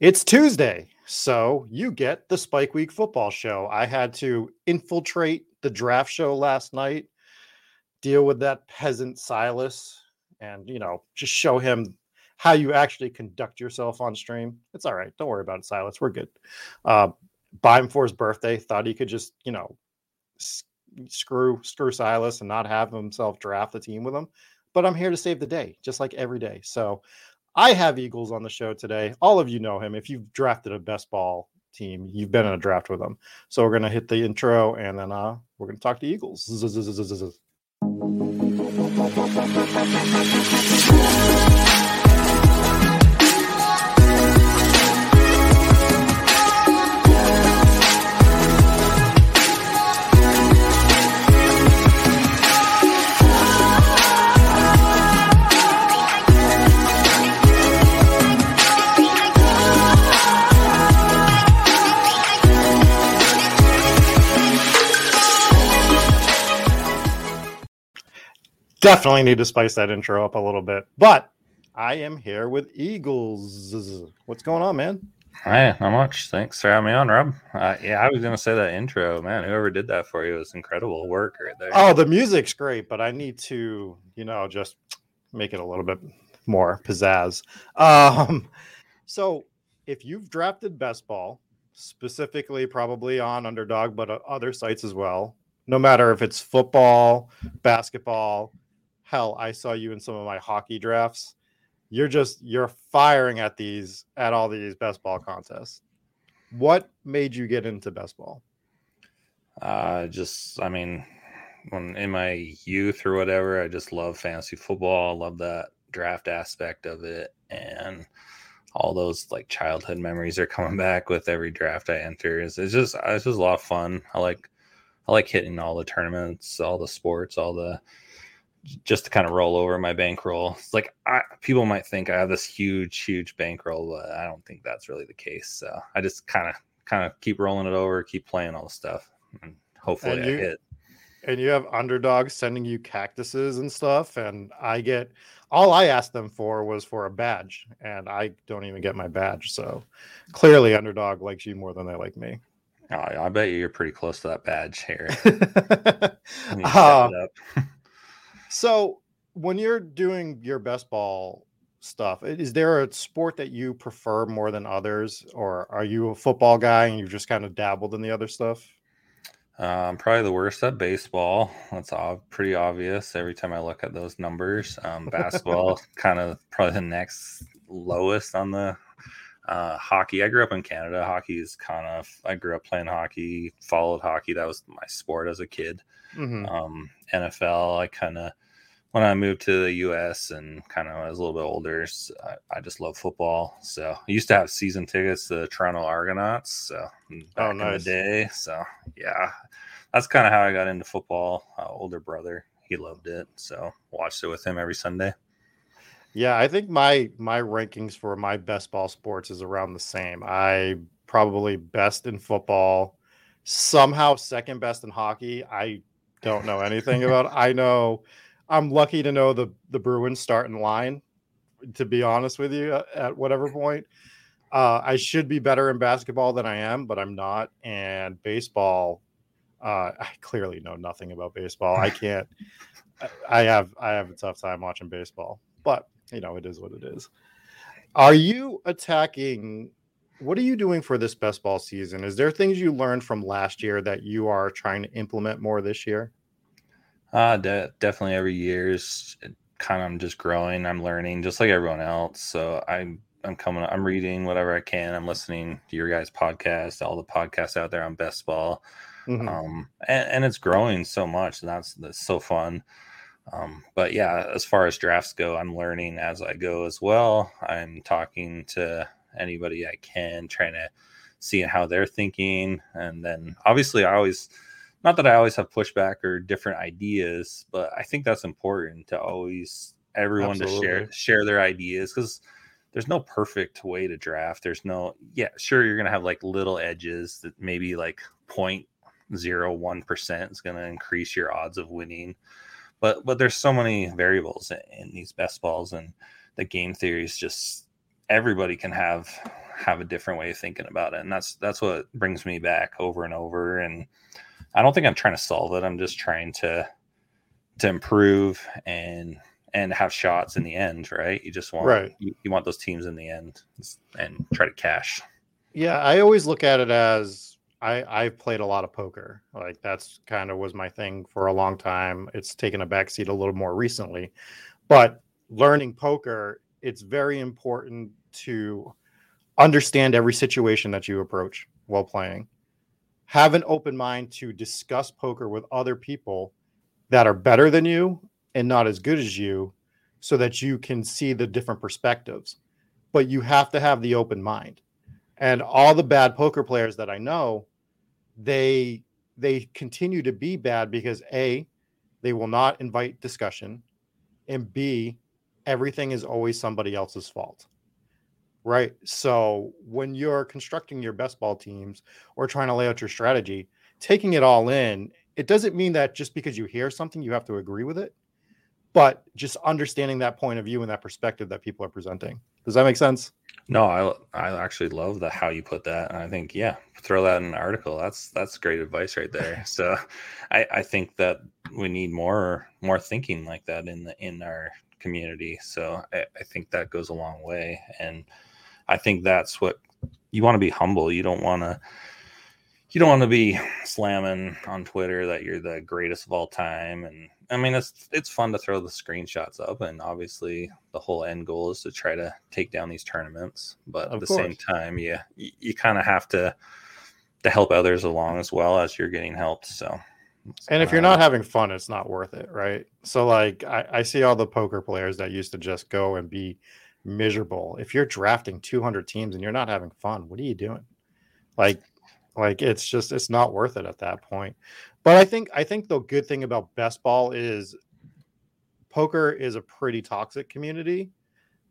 It's Tuesday, so you get the Spike Week football show. I had to infiltrate the draft show last night, deal with that peasant Silas, and you know, just show him how you actually conduct yourself on stream. It's all right. Don't worry about it, Silas. We're good. Uh, Beimfohr his birthday. Thought he could just, you know, screw screw Silas and not have himself draft the team with him. But I'm here to save the day, just like every day. So I have Eaglezzz on the show today. All of you know him. If you've drafted a best ball team, you've been in a draft with him. So we're gonna hit the intro and then uh we're gonna talk to Eaglezzz. Definitely need to spice that intro up a little bit. But I am here with Eaglezzz. What's going on, man? Hey, not much. Thanks for having me on, Rob. Uh, yeah, I was gonna say that intro, man. Whoever did that for you was incredible work right there. Oh, the music's great, but I need to, you know, just make it a little bit more pizzazz. Um, so if you've drafted best ball, specifically probably on underdog, but other sites as well, no matter if it's football, basketball, hell, I saw you in some of my hockey drafts. You're just you're firing at these at all these best ball contests. What made you get into best ball? Uh, just, I mean, when in my youth or whatever, I just love fantasy football. I love that draft aspect of it, and all those like childhood memories are coming back with every draft I enter. It's, it's just, it's just a lot of fun. I like, I like hitting all the tournaments, all the sports, all the just to kind of roll over my bankroll. It's like I, people might think I have this huge, huge bankroll, but I don't think that's really the case. So I just kind of, kind of keep rolling it over, keep playing all the stuff, and hopefully And I you- hit. and you have underdogs sending you cactuses and stuff and i get all i asked them for was for a badge and i don't even get my badge so clearly underdog likes you more than they like me Oh, I bet you you're pretty close to that badge here. so when you're doing your best ball stuff is there a sport that you prefer more than others or are you a football guy and you've just kind of dabbled in the other stuff Um, probably the worst at baseball. That's ob- pretty obvious every time I look at those numbers. Um, basketball, kind of probably the next lowest on the uh, hockey. I grew up in Canada. Hockey is kind of, I grew up playing hockey, followed hockey. That was my sport as a kid. Mhm. Um, NFL, I kind of, when I moved to the US and kind of I was a little bit older, I just love football. So I used to have season tickets to the Toronto Argonauts. So back in nice. the day. So yeah, that's kind of how I got into football. Uh, older brother, he loved it. So watched it with him every Sunday. Yeah, I think my my rankings for my best ball sports is around the same. I probably best in football, somehow second best in hockey. I don't know anything about. it. I know I'm lucky to know the the Bruins start in line. To be honest with you, at- at whatever point, uh, I should be better in basketball than I am, but I'm not. And baseball, uh, I clearly know nothing about baseball. I can't. I have I have a tough time watching baseball, but you know it is what it is. Are you attacking? What are you doing for this best ball season? Is there things you learned from last year that you are trying to implement more this year? Uh, de- definitely every year is kind of I'm just growing. I'm learning just like everyone else. So I'm I'm coming. I'm reading whatever I can. I'm listening to your guys' podcast, all the podcasts out there on best ball. Mhm. um, and, and it's growing so much. And that's that's so fun. Um, but yeah, as far as drafts go, I'm learning as I go as well. I'm talking to anybody I can, trying to see how they're thinking, and then obviously I always. Not that I always have pushback or different ideas, but I think that's important to always everyone to share share their ideas because there's no perfect way to draft. There's no yeah, sure you're gonna have like little edges that maybe like point zero one percent is gonna increase your odds of winning. But but there's so many variables in, in these best balls and the game theory is just everybody can have have a different way of thinking about it and that's that's what brings me back over and over and i don't think i'm trying to solve it i'm just trying to to improve and and have shots in the end right you just want Right. you, you want those teams in the end and try to cash Yeah, I always look at it as I I've played a lot of poker. Like that's kind of was my thing for a long time. It's taken a backseat a little more recently. But learning poker, it's very important to understand every situation that you approach while playing. Have an open mind to discuss poker with other people that are better than you and not as good as you so that you can see the different perspectives. But you have to have the open mind and all the bad poker players that i know they they continue to be bad because a they will not invite discussion and b everything is always somebody else's fault. Right? So when you're constructing your best ball teams or trying to lay out your strategy taking it all in it doesn't mean that just because you hear something you have to agree with it but just understanding that point of view and that perspective that people are presenting does that make sense No, I I actually love the how you put that. And I think yeah, throw that in an article. That's that's great advice right there. So I, I think that we need more more thinking like that in the in our community. So I, I think that goes a long way. And I think that's what you want to be humble. You don't want to you don't want to be slamming on Twitter that you're the greatest of all time. And I mean, it's it's fun to throw the screenshots up, and obviously the whole end goal is to try to take down these tournaments. But at Of the same time, yeah, you, you kind of have to to help others along as well as you're getting helped. So, And if you're uh, not having fun, it's not worth it, right? So, like, I, I see all the poker players that used to just go and be miserable. If you're drafting 200 teams and you're not having fun, what are you doing? Like, like it's just it's not worth it at that point. But I think I think the good thing about best ball is poker is a pretty toxic community,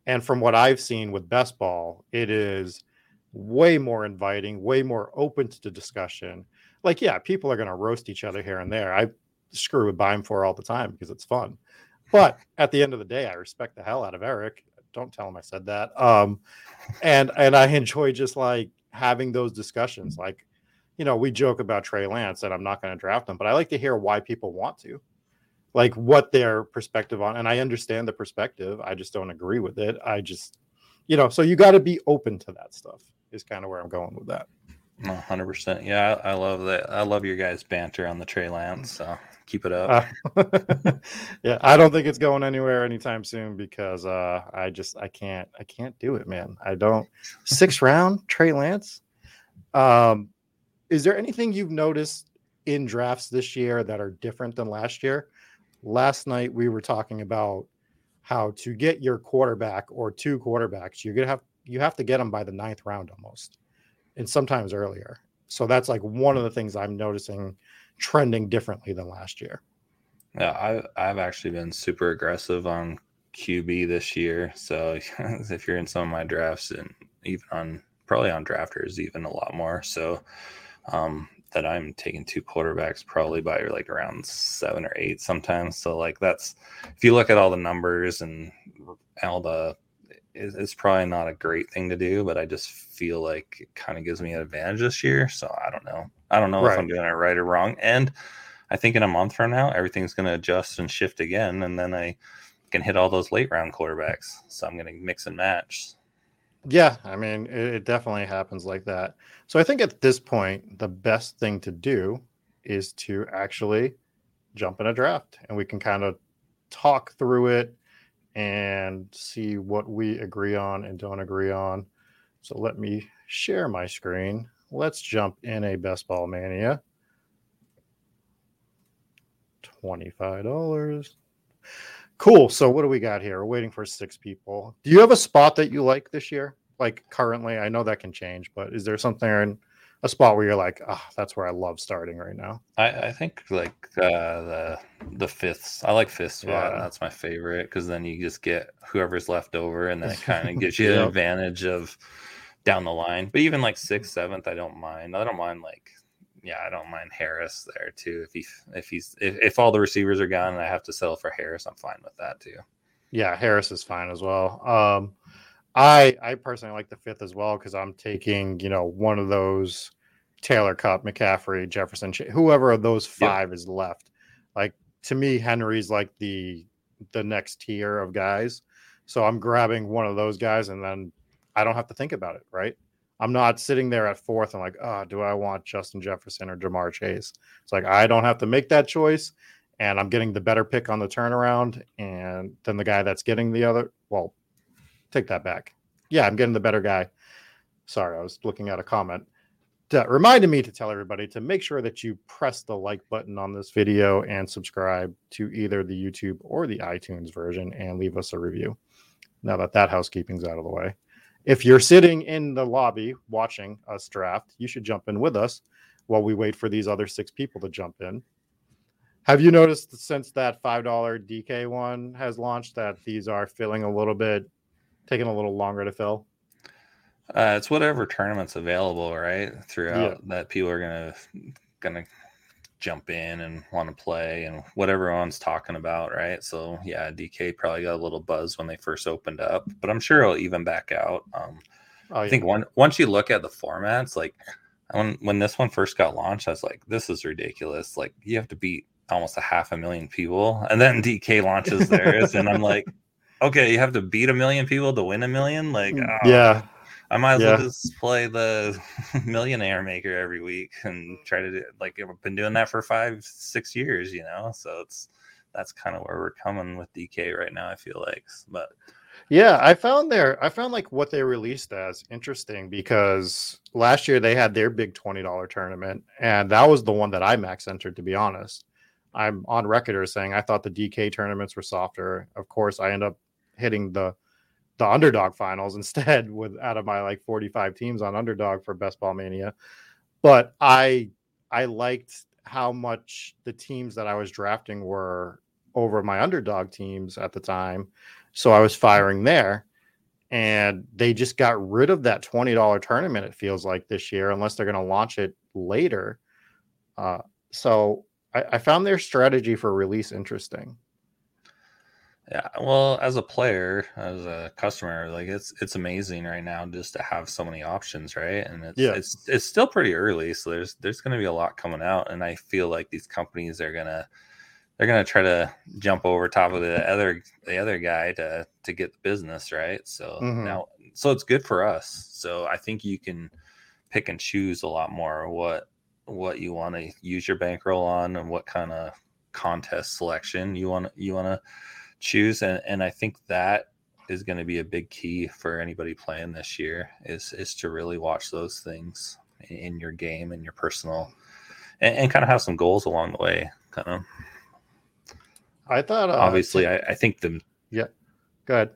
and from what I've seen with best ball, it is way more inviting, way more open to discussion. Like yeah people are going to roast each other here and there. I screw with Beimfohr all the time because it's fun. But at the end of the day i respect the hell out of eric. Don't tell him i said that. Um and and i enjoy just like having those discussions. Like you know we joke about trey lance and i'm not going to draft him but i like to hear why people want to like what their perspective on and i understand the perspective i just don't agree with it i just you know so you got to be open to that stuff is kind of where i'm going with that hundred percent. Yeah, I, I love that. I love your guys' banter on the Trey Lance. So keep it up. Uh, yeah, I don't think it's going anywhere anytime soon because uh, I just I can't I can't do it, man. I don't six round Trey Lance. Um, is there anything you've noticed in drafts this year that are different than last year? Last night we were talking about how to get your quarterback or two quarterbacks. You're gonna have you have to get them by the ninth round almost, and sometimes earlier. So that's like one of the things I'm noticing trending differently than last year. Yeah, I, I've actually been super aggressive on QB this year. So if you're in some of my drafts and even on probably on drafters, even a lot more. So um, that I'm taking two quarterbacks probably by like around seven or eight sometimes. So like that's if you look at all the numbers and all the it's probably not a great thing to do, but I just feel like it kind of gives me an advantage this year. So I don't know. I don't know if I'm doing it right or wrong. And I think in a month from now, everything's going to adjust and shift again, and then I can hit all those late round quarterbacks. So I'm going to mix and match. Yeah, I mean, it, it definitely happens like that. So I think at this point, the best thing to do is to actually jump in a draft and we can kind of talk through it and see what we agree on and don't agree on. So let me share my screen. Let's jump in a best ball mania. $25. Cool. So what do we got here? We're waiting for six people. Do you have a spot that you like this year? Like currently, I know that can change, but is there something in a spot where you're like, ah, that's where I love starting right now? I, I think like uh, the the fifths. I like fifth spot. Yeah. That's my favorite because then you just get whoever's left over, and then it kind of gives you an advantage of down the line. But even like sixth, seventh, I don't mind. I don't mind like yeah, I don't mind Harris there too. If he if he's if, if all the receivers are gone and I have to settle for Harris, I'm fine with that too. Yeah, Harris is fine as well. Um, I I personally like the fifth as well because I'm taking you know one of those Taylor Kupp, McCaffrey, Jefferson, whoever of those five yep. is left. Like to me, Henry's like the the next tier of guys. So I'm grabbing one of those guys, and then I don't have to think about it. Right? I'm not sitting there at fourth and like, oh, do I want Justin Jefferson or Ja'Marr Chase? It's like I don't have to make that choice, and I'm getting the better pick on the turnaround, and then the guy that's getting the other. Well, take that back. Yeah, I'm getting the better guy. Sorry, I was looking at a comment that reminded me to tell everybody to make sure that you press the like button on this video and subscribe to either the YouTube or the iTunes version and leave us a review. Now that that housekeeping's out of the way, if you're sitting in the lobby watching us draft, you should jump in with us while we wait for these other six people to jump in. Have you noticed since that $5 DK one has launched that these are filling a little bit, taking a little longer to fill? Uh, it's whatever tournaments available, right? Throughout yeah. that people are gonna gonna jump in and want to play and what everyone's talking about, right? So yeah, DK probably got a little buzz when they first opened up, but I'm sure it'll even back out. Um, oh, I think one once you look at the formats, like when when this one first got launched, I was like, this is ridiculous. Like you have to beat almost a half a million people, and then DK launches theirs, and I'm like, okay, you have to beat a million people to win a million. Like, oh, yeah, I might as yeah. well just play the millionaire maker every week and try to do like I've been doing that for five, six years, you know. So it's that's kind of where we're coming with DK right now. I feel like, but yeah, I found their I found like what they released as interesting because last year they had their big twenty dollar tournament, and that was the one that I max entered. To be honest, I'm on record as saying I thought the DK tournaments were softer. Of course, I end up hitting the the underdog finals instead with out of my like 45 teams on underdog for best ball mania. But i i liked how much the teams that i was drafting were over my underdog teams at the time. So i was firing there. And they just got rid of that $20 tournament it feels like this year unless they're going to launch it later. Uh, so I, I found their strategy for release interesting yeah, well, as a player, as a customer, like it's it's amazing right now just to have so many options, right? And it's yeah. it's it's still pretty early, so there's there's going to be a lot coming out, and I feel like these companies are gonna they're gonna try to jump over top of the other the other guy to to get the business, right? So mm-hmm. now, so it's good for us. So I think you can pick and choose a lot more what what you want to use your bankroll on and what kind of contest selection you want you want to choose and, and i think that is going to be a big key for anybody playing this year is is to really watch those things in your game and your personal and, and kind of have some goals along the way kind of i thought uh, obviously I, I think the yeah go ahead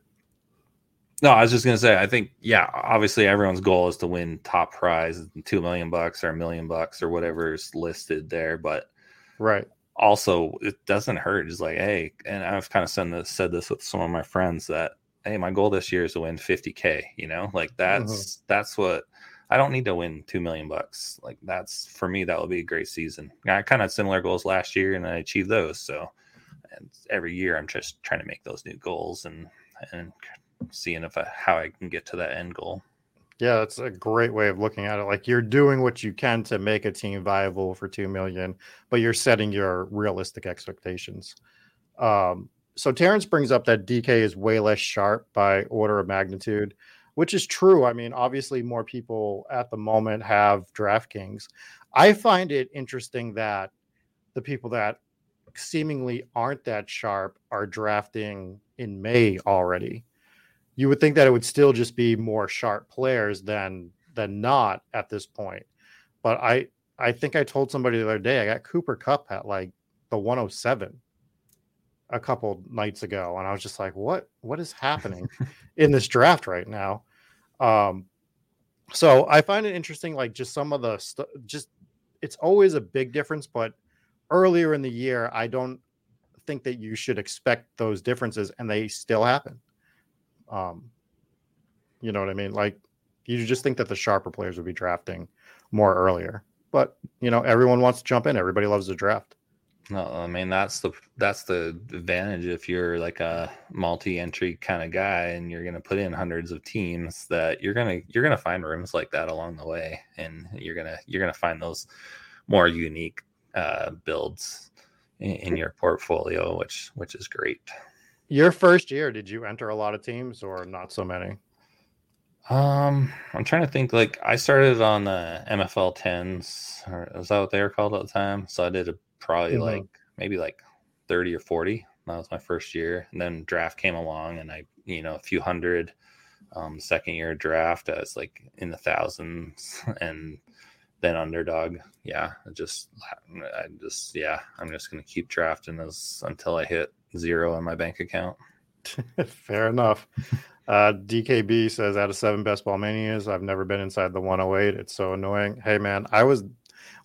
no, I was just gonna say, I think, yeah, obviously everyone's goal is to win top prize, two million bucks or a million bucks or whatever is listed there. But right, also it doesn't hurt. It's like, hey, and I've kind of said this, said this with some of my friends that, hey, my goal this year is to win 50k. You know, like that's mm-hmm. that's what I don't need to win two million bucks. Like that's for me, that will be a great season. I kind of similar goals last year, and I achieved those. So, and every year I'm just trying to make those new goals and and seeing if I, how I can get to that end goal. Yeah, that's a great way of looking at it. Like you're doing what you can to make a team viable for two million, but you're setting your realistic expectations. Um, so Terrence brings up that DK is way less sharp by order of magnitude, which is true. I mean, obviously, more people at the moment have DraftKings. I find it interesting that the people that seemingly aren't that sharp are drafting in May already you would think that it would still just be more sharp players than than not at this point. But I I think I told somebody the other day I got Cooper Kupp at like the 107 a couple nights ago, and I was just like, what what is happening in this draft right now? Um, so I find it interesting, like just some of the stuff. Just it's always a big difference, but earlier in the year, I don't think that you should expect those differences, and they still happen. Um, you know what I mean? Like you just think that the sharper players would be drafting more earlier, but you know everyone wants to jump in. Everybody loves the draft. No, I mean that's the that's the advantage if you're like a multi-entry kind of guy and you're gonna put in hundreds of teams that you're gonna you're gonna find rooms like that along the way and you're gonna you're gonna find those more unique uh, builds in, in your portfolio, which which is great. Your first year, did you enter a lot of teams or not so many? Um, I'm trying to think. Like, I started on the MFL tens, or was that what they were called at the time? So I did a, probably mm-hmm. like maybe like 30 or 40. That was my first year, and then draft came along, and I, you know, a few hundred. Um, second year draft, I was like in the thousands, and then underdog. Yeah, I just, I just, yeah, I'm just gonna keep drafting those until I hit zero in my bank account. Fair enough. Uh, DKB says out of seven best ball manias, I've never been inside the 108. It's so annoying. Hey man, I was.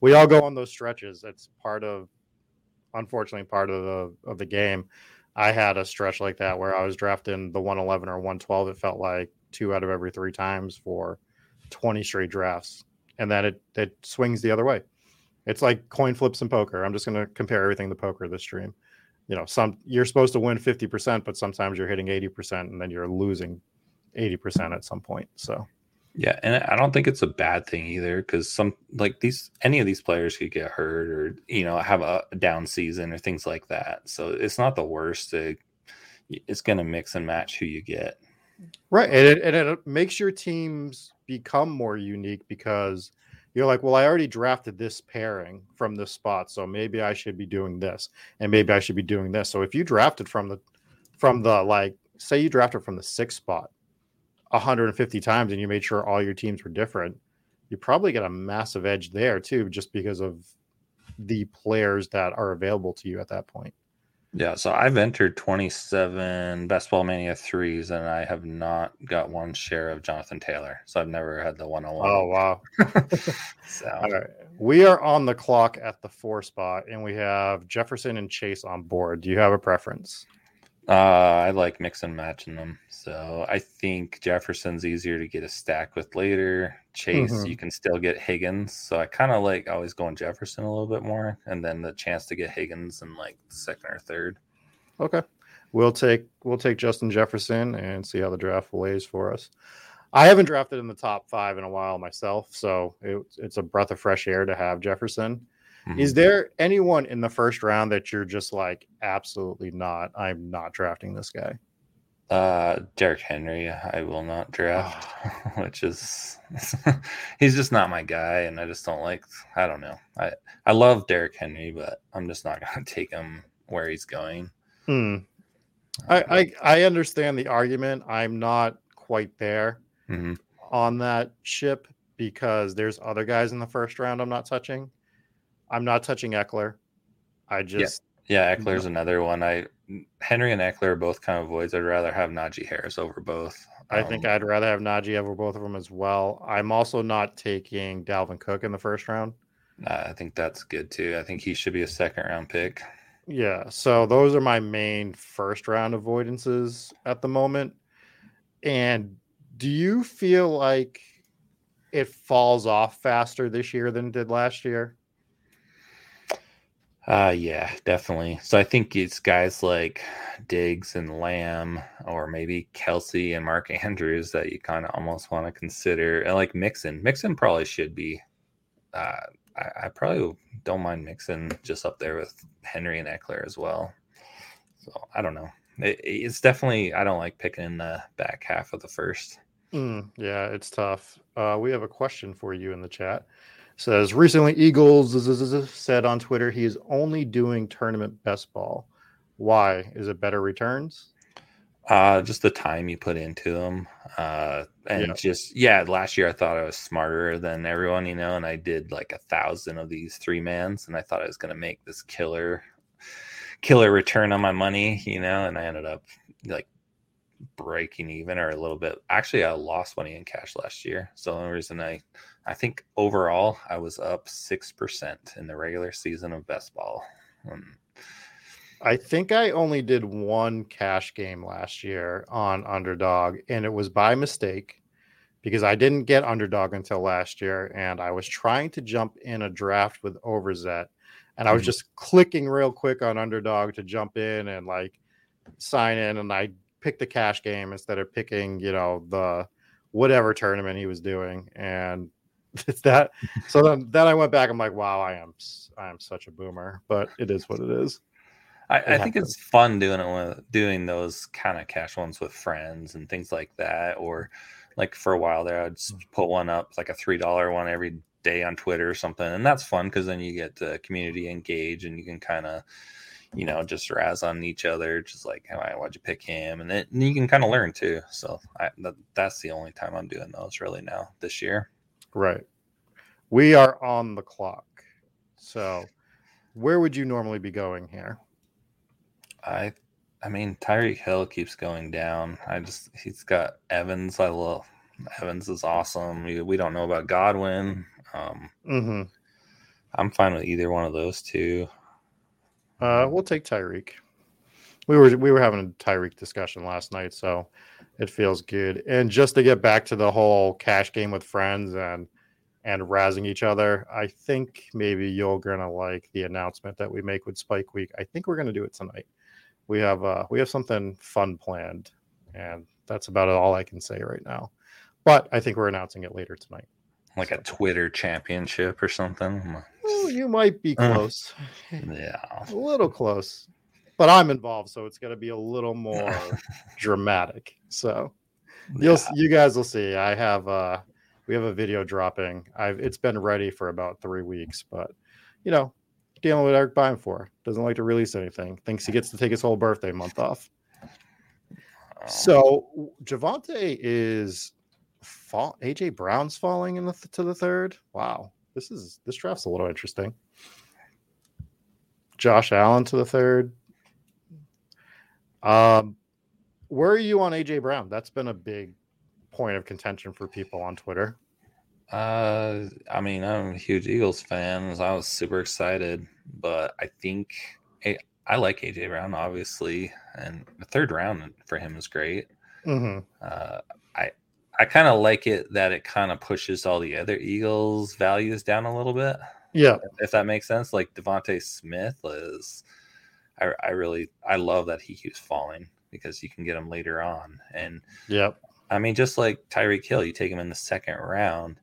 We all go on those stretches. It's part of, unfortunately, part of the of the game. I had a stretch like that where I was drafting the 111 or 112. It felt like two out of every three times for 20 straight drafts, and then it it swings the other way. It's like coin flips and poker. I'm just going to compare everything to poker this stream you know some you're supposed to win 50% but sometimes you're hitting 80% and then you're losing 80% at some point so yeah and i don't think it's a bad thing either because some like these any of these players could get hurt or you know have a down season or things like that so it's not the worst to, it's going to mix and match who you get right and it, and it makes your teams become more unique because you're like, well, I already drafted this pairing from this spot, so maybe I should be doing this, and maybe I should be doing this. So if you drafted from the from the like, say you drafted from the sixth spot 150 times, and you made sure all your teams were different, you probably get a massive edge there too, just because of the players that are available to you at that point. Yeah, so I've entered 27 Best Ball Mania threes, and I have not got one share of Jonathan Taylor. So I've never had the one on one. Oh wow! so all right, we are on the clock at the four spot, and we have Jefferson and Chase on board. Do you have a preference? Uh, I like mix and matching them. So I think Jefferson's easier to get a stack with later. Chase, mm-hmm. you can still get Higgins. So I kind of like always going Jefferson a little bit more, and then the chance to get Higgins in like second or third. Okay, we'll take we'll take Justin Jefferson and see how the draft lays for us. I haven't drafted in the top five in a while myself, so it, it's a breath of fresh air to have Jefferson. Mm-hmm. Is there anyone in the first round that you're just like, absolutely not? I'm not drafting this guy. Uh, Derrick Henry, I will not draft, which is he's just not my guy, and I just don't like. I don't know. I I love Derrick Henry, but I'm just not going to take him where he's going. Hmm. I, I I understand the argument. I'm not quite there mm-hmm. on that ship because there's other guys in the first round I'm not touching. I'm not touching Ekeler. I just yeah, yeah Ekeler's another one. I Henry and Ekeler are both kind of voids. I'd rather have Najee Harris over both. I um, think I'd rather have Najee over both of them as well. I'm also not taking Dalvin Cook in the first round. I think that's good too. I think he should be a second round pick. Yeah, so those are my main first round avoidances at the moment. And do you feel like it falls off faster this year than it did last year? Uh yeah, definitely. So I think it's guys like Diggs and Lamb, or maybe Kelce and Mark Andrews that you kind of almost want to consider, and like Mixon. Mixon probably should be. Uh, I, I, probably don't mind Mixon just up there with Henry and Ekeler as well. So I don't know. It, it's definitely I don't like picking in the back half of the first. Mm, yeah, it's tough. Uh, we have a question for you in the chat says recently Eaglezzz said on Twitter he is only doing tournament best ball. Why? Is it better returns? Uh, just the time you put into them. Uh, and yeah. just yeah, last year I thought I was smarter than everyone, you know, and I did like a thousand of these three mans, and I thought I was gonna make this killer, killer return on my money, you know, and I ended up like breaking even or a little bit. Actually, I lost money in cash last year, so the only reason I I think overall I was up six percent in the regular season of best ball. Um, I think I only did one cash game last year on underdog, and it was by mistake because I didn't get underdog until last year, and I was trying to jump in a draft with Overzet. and I was Mhm. just clicking real quick on underdog to jump in and like sign in, and I picked the cash game instead of picking, you know, the whatever tournament he was doing, and it's that. So then, then I went back. I'm like, wow, I am, I am such a boomer, but it is what it is. I, It I think it's fun doing it with doing those kind of cash ones with friends and things like that. Or like for a while there, I'd Mm. just put one up like a three dollar one every day on Twitter or something, and that's fun because then you get the community engage and you can kind of you know just razz on each other, just like "Hey, why'd you pick him, and then and you can kind of learn too. So I, that, that's the only time I'm doing those really now this year. Right. We are on the clock. So, where would you normally be going here? I I mean Tyreek Hill keeps going down. I just he's got Evans. I love Evans is awesome. We, we don't know about Godwin. Um, hmm I'm fine with either one of those two. Uh, we'll take Tyreek. We were we were having a Tyreek discussion last night, so it feels good. And just to get back to the whole cash game with friends and and razzing each other, I think maybe you're gonna like the announcement that we make with Spike Week. I think we're gonna do it tonight. We have uh we have something fun planned, and that's about all I can say right now. But I think we're announcing it later tonight. Like a Twitter championship or something. Oh, you might be Uh. close. Yeah. a little close but i'm involved so it's going to be a little more dramatic so. You'll Yeah. you guys will see. I have uh we have a video dropping. I've it's been ready for about three weeks but you know dealing with eric Beimfohr doesn't like to release anything. Thinks he gets to take his whole birthday month off. So DeVonta is fall aj brown's falling in the th- to the third? Wow. This is this draft's a little interesting. Josh allen to the third um where are you on aj brown that's been a big point of contention for people on twitter Uh, I mean, I'm a huge Eagles fan. so I was super excited, but I think I, I like AJ Brown, obviously, and the third round for him is great. mm-hmm. Uh, I I kind of like it that it kind of pushes all the other Eagles values down a little bit, yeah if that makes sense. Like DeVonta Smith is, I I really I love that he keeps falling because you can get him later on, and yep I mean, just like Tyreek Hill, you take him in the second round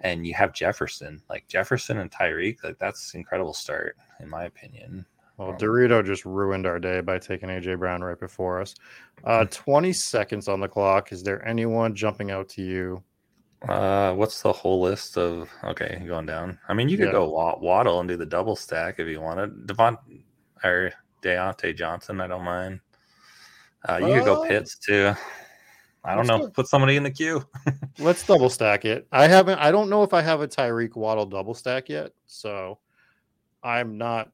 and you have Jefferson. Like Jefferson and Tyreek, like that's an incredible start, in my opinion. well dorito just ruined our day by taking aj brown right before us uh 20 seconds on the clock is there anyone jumping out to you Uh, what's the whole list of okay, going down? I mean, you could Yeah. go Waddle and do the double stack if you wanted. Devon or Diontae Johnson, I don't mind. Uh, you could go Uh, Pitts too. I don't know. Put somebody in the queue. Let's double stack it. I haven't. I don't know if I have a Tyreek Waddle double stack yet, so I'm not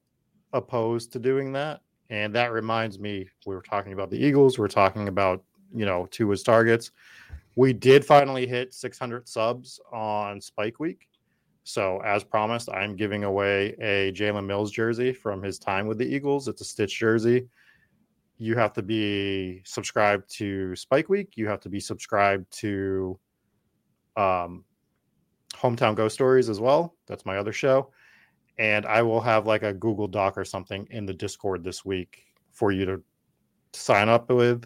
opposed to doing that. And that reminds me, we were talking about the Eagles. We're talking about you know Tua's targets. We did finally hit 600 subs on Spike Week. So as promised, I'm giving away a Jalen Mills jersey from his time with the Eagles. It's a stitch jersey. You have to be subscribed to Spike Week. You have to be subscribed to um, Hometown Ghost Stories as well. That's my other show. And I will have like a Google Doc or something in the Discord this week for you to sign up with.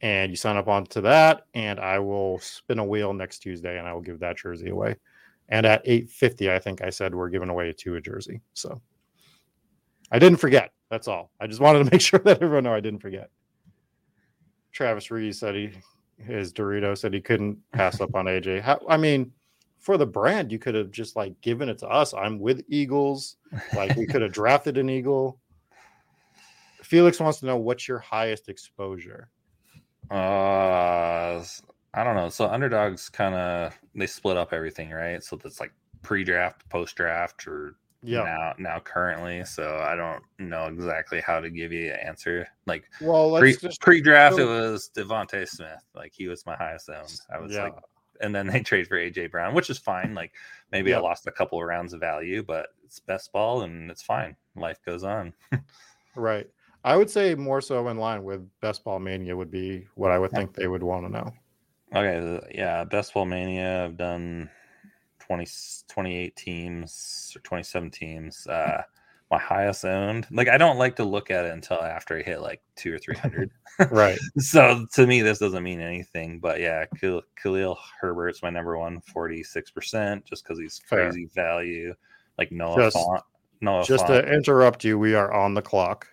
And you sign up onto that, and I will spin a wheel next Tuesday, and I will give that jersey away. And at eight fifty, I think I said we're giving away a two a jersey. So I didn't forget. That's all. I just wanted to make sure that everyone know I didn't forget. Travis Reed said he his Dorito said he couldn't pass up on AJ. How, I mean, for the brand, you could have just like given it to us. I'm with Eagles. Like we could have drafted an Eagle. Felix wants to know what's your highest exposure. Uh, I don't know. So underdogs kind of they split up everything, right? So that's like pre-draft, post-draft, or Yeah. now now currently. So I don't know exactly how to give you an answer. Like Well, pre, just pre-draft, it was DeVonta Smith. Like he was my highest owned. I was yeah. like, and then they trade for AJ Brown, which is fine. Like maybe I lost a couple of rounds of value, but it's best ball and it's fine. Life goes on. right. I would say more so in line with Best Ball Mania would be what I would think they would want to know. Okay, yeah, Best Ball Mania. I've done 20, 28 teams or 27 teams. Uh, my highest owned. Like I don't like to look at it until after I hit like two or three hundred. right. so to me, this doesn't mean anything. But yeah, Khalil Herbert's my number one, 46 percent, just because he's crazy Fair. value. Like Noah just, Font. Noah just Font. to interrupt you, we are on the clock.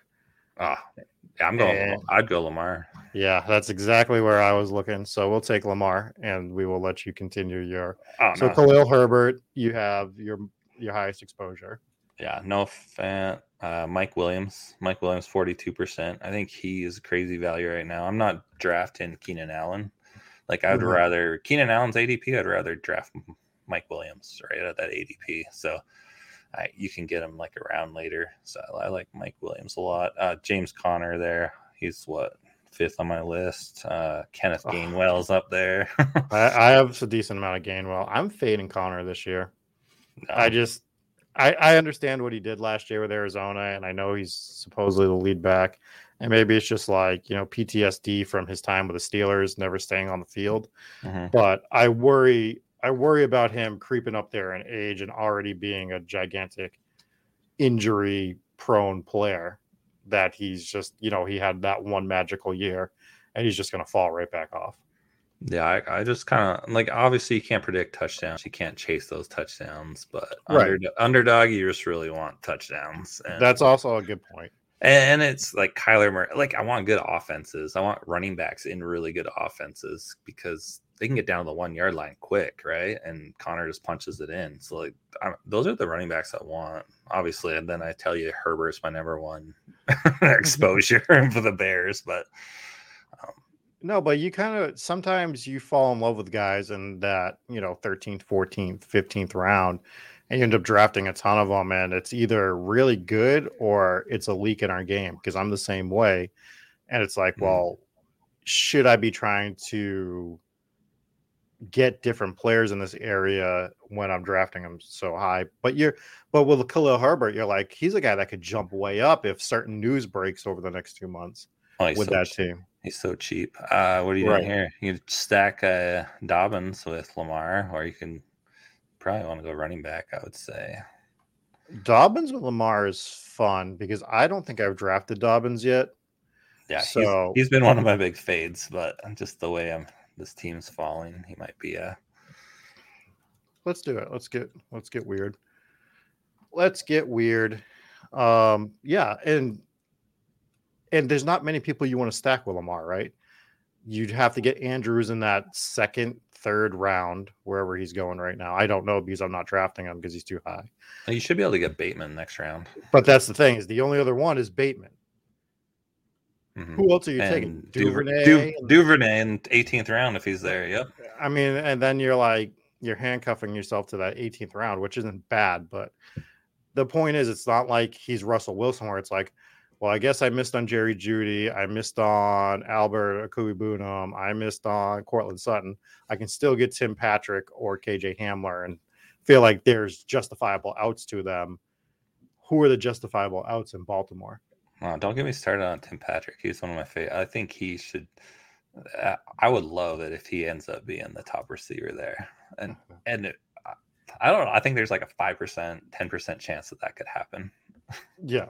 Ah, yeah, I'm going. And, I'd go Lamar. Yeah, that's exactly where I was looking. So we'll take Lamar, and we will let you continue your. Oh, so no. Khalil Herbert, you have your your highest exposure. Yeah, no fan. Uh, Mike Williams. Mike Williams, forty-two percent. I think he is crazy value right now. I'm not drafting Keenan Allen. Like I'd mm-hmm. rather Keenan Allen's ADP. I'd rather draft Mike Williams right at that ADP. So I, you can get him like around later. So I, I like Mike Williams a lot. Uh, James Conner there. He's what fifth on my list. Uh, Kenneth Gainwell's up there. I, I, have a decent amount of Gainwell. I'm fading Conner this year. No. I just I, I understand what he did last year with Arizona, and I know he's supposedly the lead back. And maybe it's just like, you know, PTSD from his time with the Steelers, never staying on the field. Mm-hmm. But I worry I worry about him creeping up there in age and already being a gigantic injury prone player that he's just, you know, he had that one magical year and he's just going to fall right back off. Yeah, I, I just kind of like obviously you can't predict touchdowns. You can't chase those touchdowns, but right. under, underdog, you just really want touchdowns. And, That's also a good point. And it's like Kyler Murray. Like I want good offenses. I want running backs in really good offenses because they can get down to the one yard line quick, right? And Conner just punches it in. So like I'm, those are the running backs I want, obviously. And then I tell you, Herbert's my number one mm-hmm. exposure for the Bears, but um, no, but you kind of sometimes you fall in love with guys in that, you know, 13th, 14th, 15th round, and you end up drafting a ton of them. And it's either really good or it's a leak in our game because I'm the same way. And it's like, mm-hmm. well, should I be trying to get different players in this area when I'm drafting them so high? But you're, but with Khalil Herbert, you're like, he's a guy that could jump way up if certain news breaks over the next two months oh, with so that team. He's so cheap. Uh, what are you right. doing here? You stack uh, Dobbins with Lamar, or you can probably want to go running back. I would say Dobbins with Lamar is fun because I don't think I've drafted Dobbins yet. Yeah, so he's, he's been one of my big fades, but just the way I'm this team's falling, he might be a. Let's do it. Let's get let's get weird. Let's get weird. Um, yeah, and and there's not many people you want to stack with Lamar, right? You'd have to get Andrews in that second, third round, wherever he's going right now. I don't know because I'm not drafting him because he's too high. You should be able to get Bateman next round. But that's the thing is the only other one is Bateman. Mm-hmm. Who else are you and taking? Duvernay, du- Duvernay in 18th round if he's there. Yep. I mean, and then you're like you're handcuffing yourself to that 18th round, which isn't bad, but the point is, it's not like he's Russell Wilson where it's like, well, I guess I missed on Jerry Jeudy. I missed on Albert Okwuegbunam. I missed on Courtland Sutton. I can still get Tim Patrick or KJ Hamler and feel like there's justifiable outs to them. Who are the justifiable outs in Baltimore? Oh, don't get me started on Tim Patrick. He's one of my favorite. I think he should. Uh, I would love it if he ends up being the top receiver there. And and it, I don't know. I think there's like a five percent, ten percent chance that that could happen. Yeah,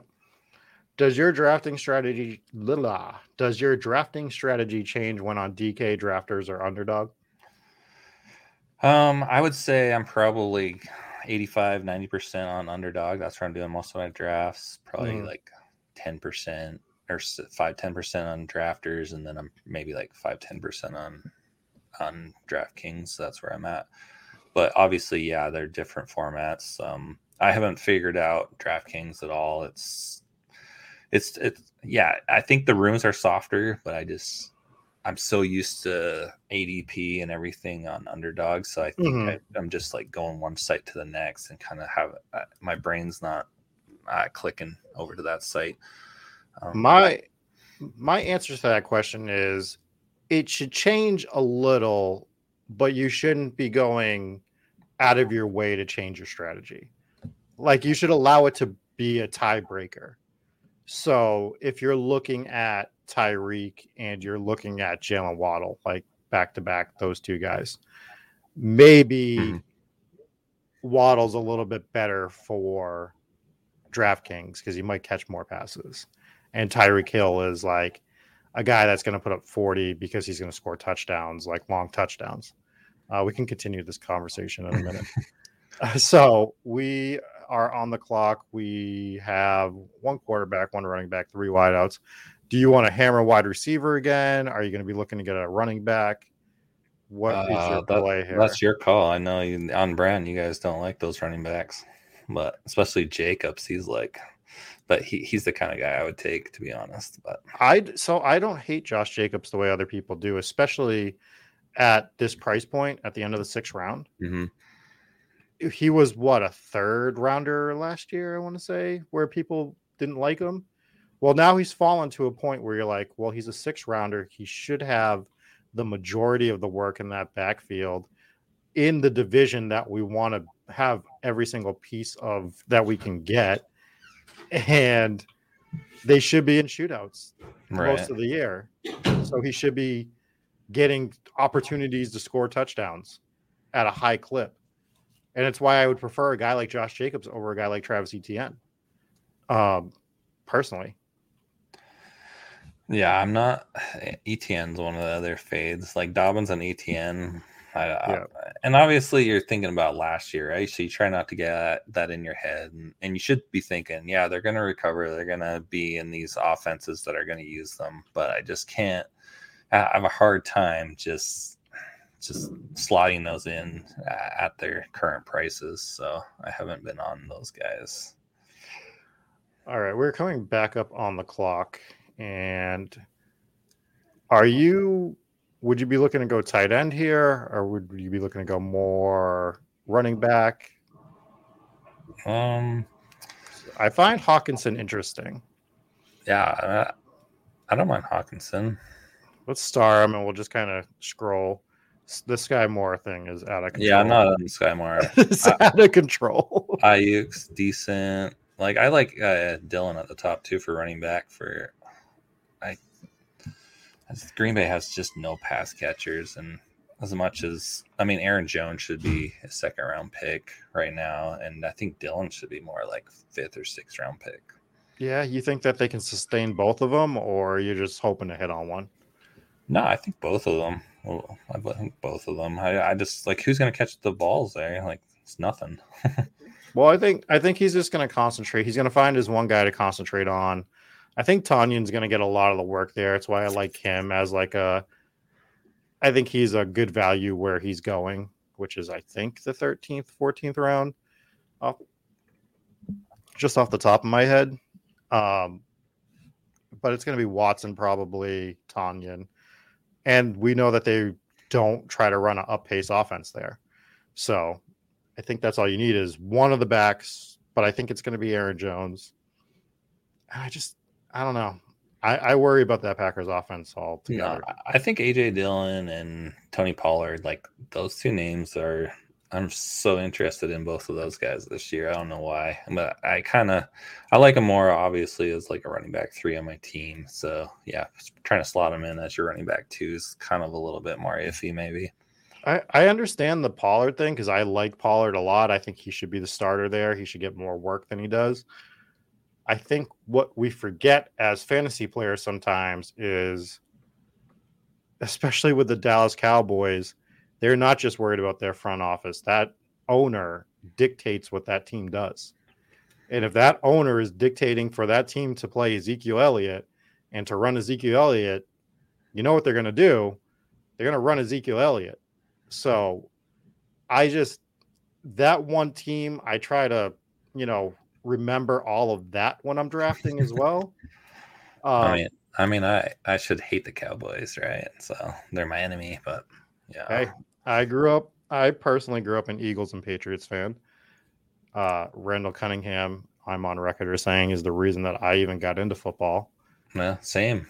does your drafting strategy blah, does your drafting strategy change when on DK drafters or underdog? Um, I would say I'm probably 85, 90% on underdog. That's where I'm doing most of my drafts. Probably mm. like 10% or 5 10% on drafters and then I'm maybe like 5 10% on on DraftKings. That's where I'm at. But obviously, yeah, they're different formats. Um I haven't figured out DraftKings at all. It's it's it's yeah i think the rooms are softer but i just i'm so used to adp and everything on underdog so i think mm-hmm. I, am just like going one site to the next and kind of have uh, my brain's not uh, clicking over to that site. Um, my my answer to that question is it should change a little but you shouldn't be going out of your way to change your strategy. Like you should allow it to be a tiebreaker so if you're looking at Tyreek and you're looking at Jalen Waddle, like back to back, those two guys, maybe mm-hmm. Waddle's a little bit better for DraftKings because he might catch more passes. And Tyreek Hill is like a guy that's going to put up 40 because he's going to score touchdowns, like long touchdowns. Uh, we can continue this conversation in a minute. so we are on the clock. We have one quarterback, one running back, three wideouts. Do you want to hammer wide receiver again? Are you going to be looking to get a running back? What is Uh, your that- play here? That's your call. I know you, on brand, you guys don't like those running backs, but especially Jacobs, he's like, but he, he's the kind of guy I would take, to be honest. But I so I don't hate Josh Jacobs the way other people do, especially at this price point at the end of the sixth round. mhm. He was what a third rounder last year, I want to say, where people didn't like him. Well, now he's fallen to a point where you're like, well, he's a six rounder. He should have the majority of the work in that backfield in the division that we want to have every single piece of that we can get. And they should be in shootouts right. most of the year. So he should be getting opportunities to score touchdowns at a high clip. And it's why I would prefer a guy like Josh Jacobs over a guy like Travis Etienne. Um, personally. Yeah, I'm not. Etienne's one of the other fades, like Dobbins and Etienne. I, Yeah. I, and obviously, you're thinking about last year, right? So you try not to get that, in your head, and, and you should be thinking, yeah, they're going to recover. They're going to be in these offenses that are going to use them. But I just can't. I have a hard time just just slotting those in at their current prices. So I haven't been on those guys. All right, we're coming back up on the clock. And are you would you be looking to go tight end here, or would you be looking to go more running back? Um, I find Hockenson interesting. yeah, I, I don't mind Hockenson. Let's star him and we'll just kind of scroll. The Skyy Moore thing is out of control. Yeah, I'm not on Skyy Moore. it's out of control. Ayuk's decent. Like I like uh, Dillon at the top too for running back. For I, as Green Bay has just no pass catchers, and as much as I mean, Aaron Jones should be a second round pick right now, and I think Dillon should be more like fifth or sixth round pick. Yeah, you think that they can sustain both of them, or you're just hoping to hit on one? No, I think both of them. I think both of them. I, I just like who's going to catch the balls there? Like it's nothing. Well, I think I think he's just going to concentrate. He's going to find his one guy to concentrate on. I think Tanyan's going to get a lot of the work there. That's why I like him as like a. I think he's a good value where he's going, which is I think the thirteenth, fourteenth round, off, just off the top of my head. Um, but it's going to be Watson probably Tanyan, and we know that they don't try to run an up pace offense there. So I think that's all you need is one of the backs, but I think it's going to be Aaron Jones. And I just, I don't know. I, I worry about that Packers offense all together. I- I think AJ Dillon and Tony Pollard, like those two names are. I'm so interested in both of those guys this year. I don't know why, but I kind of I like him more obviously as like a running back three on my team. So yeah, trying to slot him in as your running back two is kind of a little bit more iffy, maybe. I, I understand the Pollard thing because I like Pollard a lot. I think he should be the starter there. He should get more work than he does. I think what we forget as fantasy players sometimes is, especially with the Dallas Cowboys, they're not just worried about their front office. That owner dictates what that team does. And if that owner is dictating for that team to play Ezekiel Elliott and to run Ezekiel Elliott, you know what they're going to do? They're going to run Ezekiel Elliott. So I just, that one team, I try to, you know, remember all of that when I'm drafting as well. Um, I mean, I mean, I I should hate the Cowboys, right? So they're my enemy, but yeah, Hey, I grew up. I personally grew up an Eagles and Patriots fan. Uh, Randall Cunningham, I'm on record as saying, is the reason that I even got into football. yeah, same.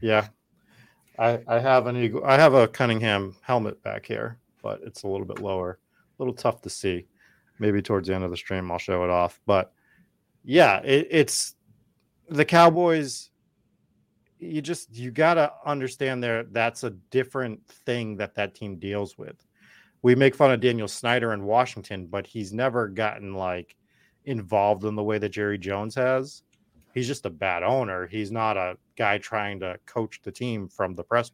Yeah, I I have an Eagle. I have a Cunningham helmet back here, but it's a little bit lower, a little tough to see. Maybe towards the end of the stream, I'll show it off. But yeah, it, it's the Cowboys. You just you gotta understand there. That's a different thing that that team deals with. We make fun of Daniel Snyder in Washington, but he's never gotten like involved in the way that Jerry Jones has. He's just a bad owner. He's not a guy trying to coach the team from the press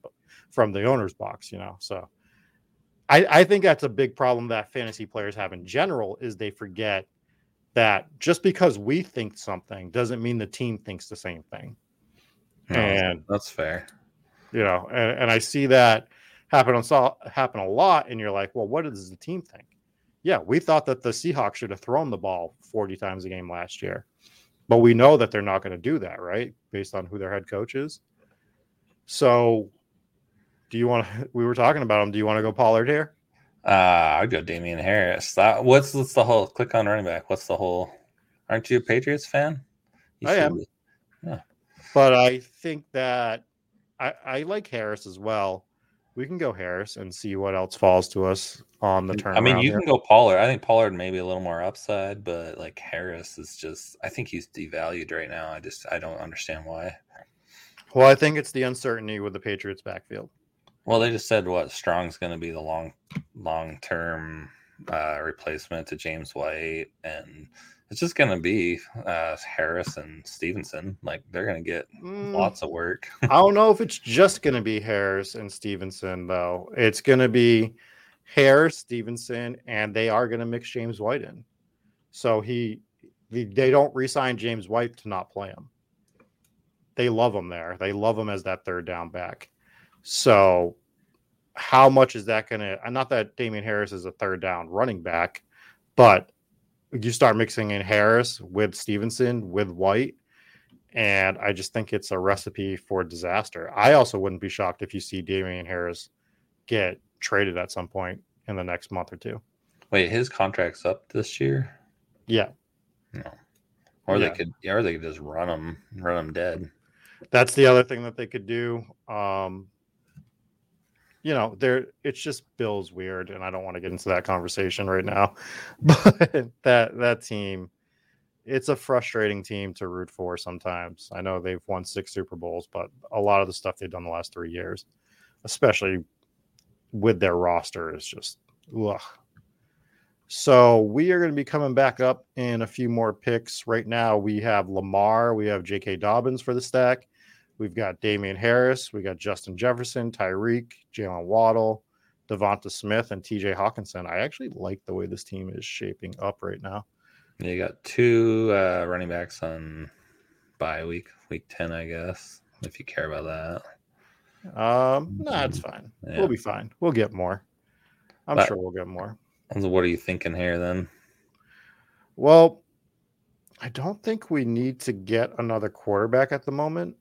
from the owner's box, you know. So I, I think that's a big problem that fantasy players have in general is they forget that just because we think something doesn't mean the team thinks the same thing. No, and that's fair. You know, and, and I see that happen on saw happen a lot, and you're like, well, what does the team think? Yeah, we thought that the Seahawks should have thrown the ball 40 times a game last year. But we know that they're not going to do that, right? Based on who their head coach is. So, do you want to? We were talking about him. Do you want to go Pollard here? Uh, I'd go Damien Harris. That, what's what's the whole click on running back? What's the whole? Aren't you a Patriots fan? You I am. Be. But I think that I, I like Harris as well. We can go Harris and see what else falls to us on the turn. I mean, you here. can go Pollard. I think Pollard maybe a little more upside, but like Harris is just. I think he's devalued right now. I just I don't understand why. Well, I think it's the uncertainty with the Patriots backfield. Well, they just said what Strong's going to be the long long term uh, replacement to James White, and it's just going to be uh, Harris and Stevenson. Like they're going to get mm, lots of work. I don't know if it's just going to be Harris and Stevenson though. It's going to be Harris, Stevenson, and they are going to mix James White in. So he, they don't resign James White to not play him. They love him there. They love him as that third down back. So how much is that going to? Not that Damien Harris is a third down running back, but you start mixing in Harris with Stevenson with White, and I just think it's a recipe for disaster. I also wouldn't be shocked if you see Damien Harris get traded at some point in the next month or two. Wait, his contract's up this year? Yeah. No. Or yeah. they could, or they could just run him, run him dead. That's the other thing that they could do. Um, you know, there it's just Bill's weird, and I don't want to get into that conversation right now. But that that team, it's a frustrating team to root for sometimes. I know they've won six Super Bowls, but a lot of the stuff they've done the last three years, especially with their roster, is just ugh. So we are going to be coming back up in a few more picks. Right now, we have Lamar, we have J.K. Dobbins for the stack, We've got Damien Harris, we got Justin Jefferson, Tyreek, Jaylen Waddle, DeVonta Smith, and TJ Hockenson. I actually like the way this team is shaping up right now. You got two uh, running backs on bye week, week 10, I guess, if you care about that. Um, no, nah, it's fine. Yeah. We'll be fine. We'll get more. I'm but, sure we'll get more. What are you thinking here then? Well, I don't think we need to get another quarterback at the moment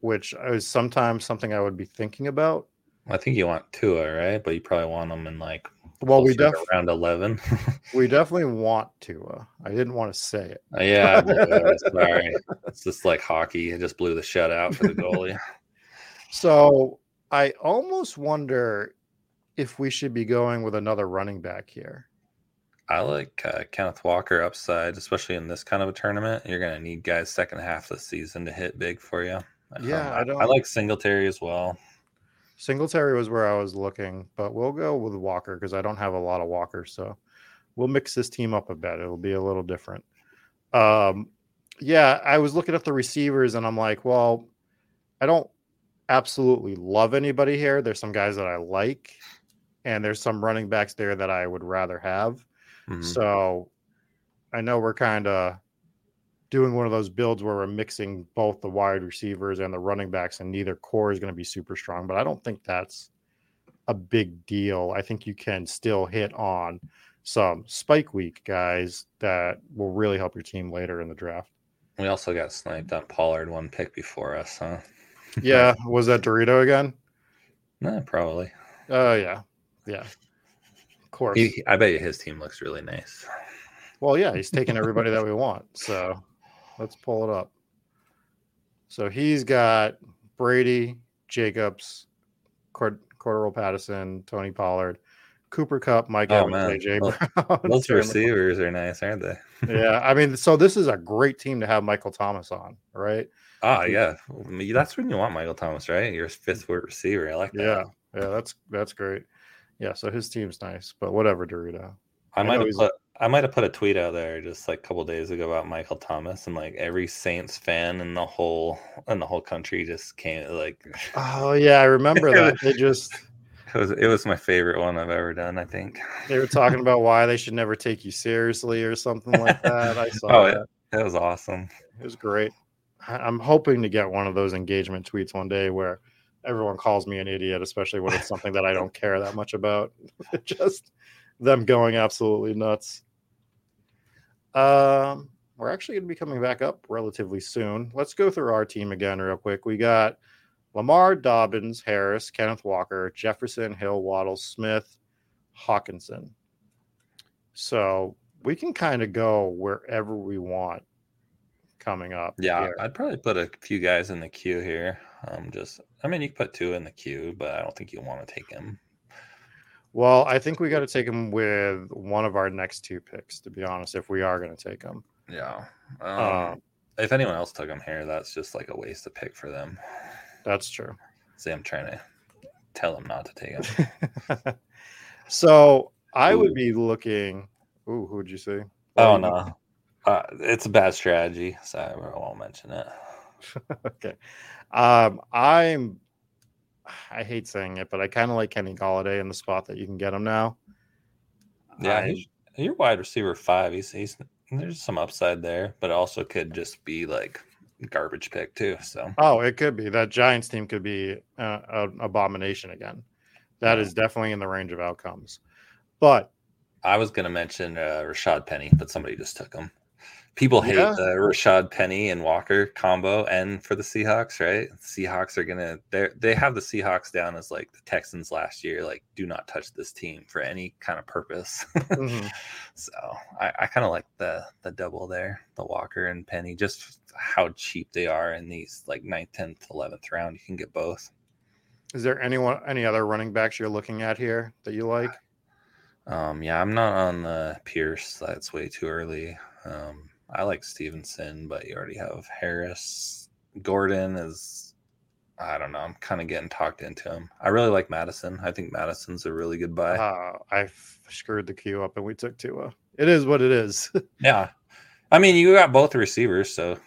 which is sometimes something I would be thinking about. I think you want Tua, right? But you probably want them in like well, we definitely around eleven. we definitely want Tua. I didn't want to say it. Uh, yeah, sorry. It's just like hockey. It just blew the shutout for the goalie. so I almost wonder if we should be going with another running back here. I like uh, Kenneth Walker upside, especially in this kind of a tournament. You're going to need guys second half of the season to hit big for you. Yeah, um, I, I, I like Singletary as well. Singletary was where I was looking, but we'll go with Walker because I don't have a lot of Walkers. So we'll mix this team up a bit. It'll be a little different. Um, yeah, I was looking at the receivers and I'm like, well, I don't absolutely love anybody here. There's some guys that I like, and there's some running backs there that I would rather have. Mm-hmm. So I know we're kind of doing one of those builds where we're mixing both the wide receivers and the running backs, and neither core is going to be super strong. But I don't think that's a big deal. I think you can still hit on some spike week guys that will really help your team later in the draft. We also got sniped on Pollard one pick before us, huh? yeah. Was that Dorito again? No, probably. Oh, uh, yeah. Yeah. Of course. He, I bet you his team looks really nice. Well, yeah, he's taking everybody that we want. So Let's pull it up. So he's got Brady, Jacobs, Cord- Cordarrelle Patterson, Tony Pollard, Cooper Kupp, Mike oh, Evans, AJ Brown. Those receivers are nice, aren't they? yeah, I mean, so this is a great team to have Michael Thomas on, right? Ah, yeah, that's when you want Michael Thomas, right? Your fifth receiver. I like that. Yeah, yeah, that's that's great. Yeah, so his team's nice, but whatever, Dorito. I, I might have put I might have put a tweet out there just like a couple days ago about Michael Thomas, and like every Saints fan in the whole in the whole country just came like. Oh yeah, I remember that. They just it was it was my favorite one I've ever done. I think they were talking about why they should never take you seriously or something like that. I saw oh, that. It, that was awesome. It was great. I'm hoping to get one of those engagement tweets one day where everyone calls me an idiot, especially when it's something that I don't care that much about. Just them going absolutely nuts. Um, we're actually going to be coming back up relatively soon. Let's go through our team again, real quick. We got Lamar, Dobbins, Harris, Kenneth Walker, Jefferson, Hill, Waddle, Smith, Hockenson. So we can kind of go wherever we want coming up. Yeah, here. I'd probably put a few guys in the queue here. Um, just, I mean, you put two in the queue, but I don't think you want to take him. Well, I think we got to take him with one of our next two picks, to be honest, if we are going to take him. Yeah. Um, um, if anyone else took him here, that's just like a waste of pick for them. That's true. See, I'm trying to tell them not to take him. so I ooh. would be looking. Ooh, who would you say? Oh, no. Uh, it's a bad strategy, so I won't mention it. okay. Um, I'm I hate saying it, but I kind of like Kenny Golladay in the spot that you can get him now. Yeah, I, you're wide receiver five. He's he's there's some upside there, but also could just be like garbage pick too. So oh, it could be that Giants team could be uh, an abomination again. That yeah. is definitely in the range of outcomes. But I was going to mention uh, Rashad Penny, but somebody just took him people hate yeah. the Rashad Penny and Walker combo, and for the Seahawks, right? Seahawks are gonna they they have the Seahawks down as like the Texans last year, like do not touch this team for any kind of purpose. mm-hmm. So I, I kind of like the the double there, the Walker and Penny, just how cheap they are in these like 9th, 10th, 11th round. You can get both. Is there anyone any other running backs you're looking at here that you like? Um, yeah, I'm not on the Pierce. That's way too early. Um, I like Stevenson, but you already have Harris. Gordon is, I don't know. I'm kind of getting talked into him. I really like Mattison. I think Mattison's a really good buy. Uh, I screwed the queue up and we took Tua. It is what it is. yeah. I mean, you got both receivers, so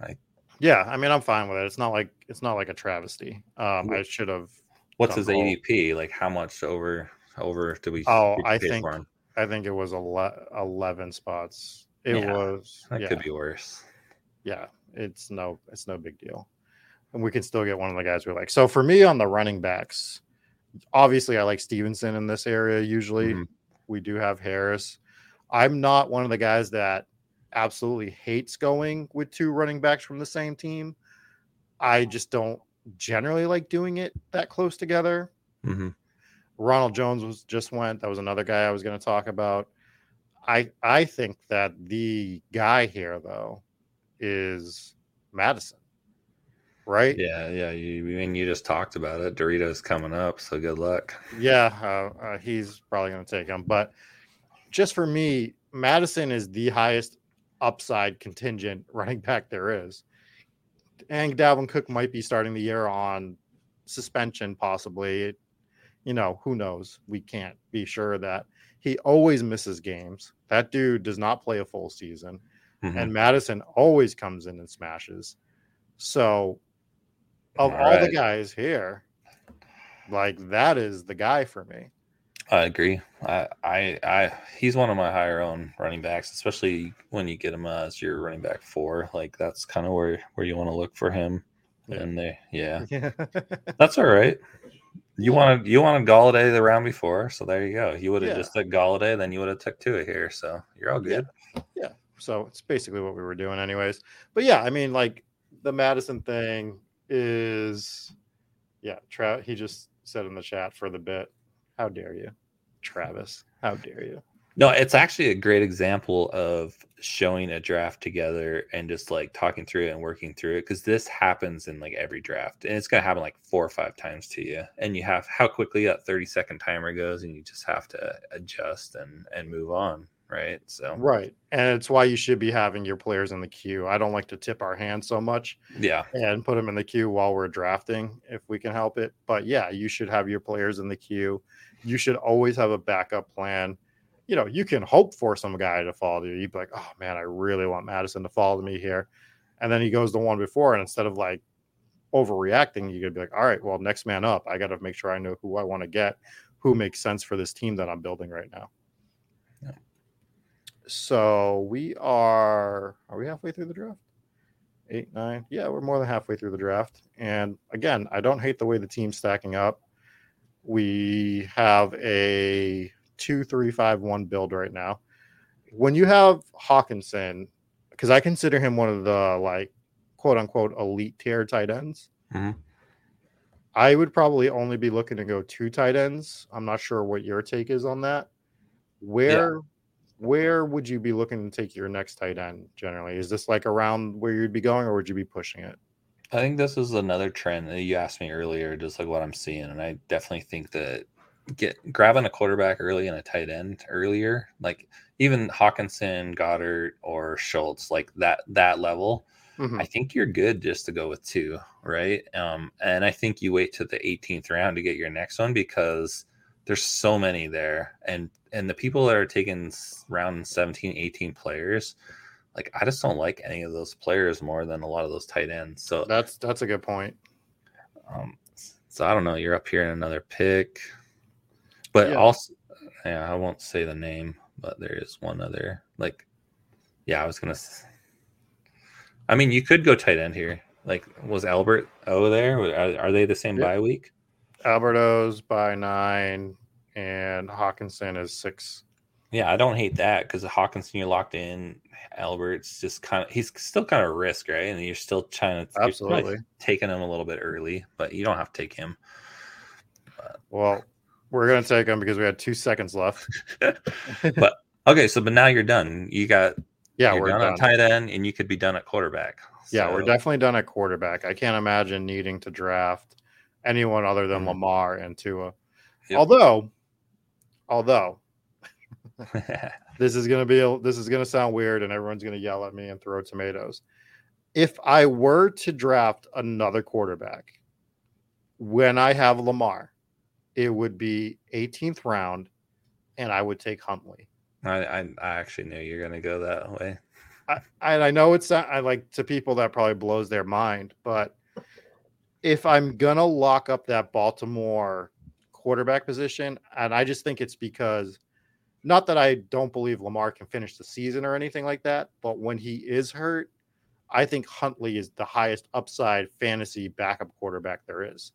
I. Yeah, I mean, I'm fine with it. It's not like it's not like a travesty. Um, I should have. What's his ADP? Like, how much over over do we? Oh, I think I think it was 11 spots it yeah, was. That yeah. could be worse. Yeah, it's no, it's no big deal, and we can still get one of the guys we like. So for me on the running backs, obviously I like Stevenson in this area. Usually, mm-hmm. we do have Harris. I'm not one of the guys that absolutely hates going with two running backs from the same team. I just don't generally like doing it that close together. Mm-hmm. Ronald Jones was just went. That was another guy I was going to talk about. I I think that the guy here though is Mattison, right? Yeah, yeah. You I mean you just talked about it. Doritos coming up, so good luck. Yeah, uh, uh, he's probably going to take him. But just for me, Mattison is the highest upside contingent running back there is. And Dalvin Cook might be starting the year on suspension, possibly. It, you know, who knows? We can't be sure that he always misses games. That dude does not play a full season. Mm-hmm. And Mattison always comes in and smashes. So, of all, all right. the guys here, like that is the guy for me. I agree. I, I, I, he's one of my higher own running backs, especially when you get him as your running back four. Like that's kind of where where you want to look for him. Yeah. And they, yeah, yeah. that's all right. You wanted you wanted Golladay the round before, so there you go. You would have yeah. just took Golladay, then you would have took Tua here. So you're all good. Yeah. yeah. So it's basically what we were doing, anyways. But yeah, I mean, like the Mattison thing is, yeah. Tra- he just said in the chat for the bit, "How dare you, Travis? How dare you?" No, it's actually a great example of showing a draft together and just like talking through it and working through it because this happens in like every draft and it's going to happen like four or five times to you and you have how quickly that 30 second timer goes and you just have to adjust and and move on right? So right and it's why you should be having your players in the queue. I don't like to tip our hand so much yeah. and put them in the queue while we're drafting if we can help it but yeah you should have your players in the queue. You should always have a backup plan you know, you can hope for some guy to follow you. You'd be like, oh man, I really want Mattison to follow me here. And then he goes the one before, and instead of like overreacting, you could be like, all right, well, next man up. I got to make sure I know who I want to get, who makes sense for this team that I'm building right now. Yeah. So we are, are we halfway through the draft? Eight, nine. Yeah, we're more than halfway through the draft. And again, I don't hate the way the team's stacking up. We have a two, three, five, one build right now. When you have Hockenson, because I consider him one of the like quote unquote elite tier tight ends. Mm-hmm. I would probably only be looking to go two tight ends. I'm not sure what your take is on that. Where yeah. where would you be looking to take your next tight end generally? Is this like around where you'd be going or would you be pushing it? I think this is another trend that you asked me earlier, just like what I'm seeing. And I definitely think that get grabbing a quarterback early and a tight end earlier, like even Hockenson, Goedert, or Schultz, like that that level, mm-hmm. I think you're good just to go with two, right? Um, and I think you wait to the 18th round to get your next one because there's so many there, and and the people that are taking round 17, 18 players, like I just don't like any of those players more than a lot of those tight ends. So that's that's a good point. Um, so I don't know. You're up here in another pick. But yeah. also, yeah, I won't say the name, but there is one other. Like, yeah, I was gonna. I mean, you could go tight end here. Like, was Albert O there? Are, are they the same yeah. bye week? Albert O's by nine, and Hockenson is six. Yeah, I don't hate that because Hockenson you're locked in. Albert's just kind of he's still kind of risk, right? And you're still trying to absolutely taking him a little bit early, but you don't have to take him. But, well, we're gonna take him because we had two seconds left. but okay, so but now you're done. You got yeah, we're done, done at tight end, and you could be done at quarterback. So. Yeah, we're definitely done at quarterback. I can't imagine needing to draft anyone other than mm-hmm. Lamar and Tua. Yep. Although, although this is gonna be a, this is gonna sound weird, and everyone's gonna yell at me and throw tomatoes. If I were to draft another quarterback when I have Lamar, it would be 18th round, and I would take Huntley. I I, I actually knew you're going to go that way. I, I know it's not, I like to people that probably blows their mind, but if I'm gonna lock up that Baltimore quarterback position, and I just think it's because not that I don't believe Lamar can finish the season or anything like that, but when he is hurt, I think Huntley is the highest upside fantasy backup quarterback there is.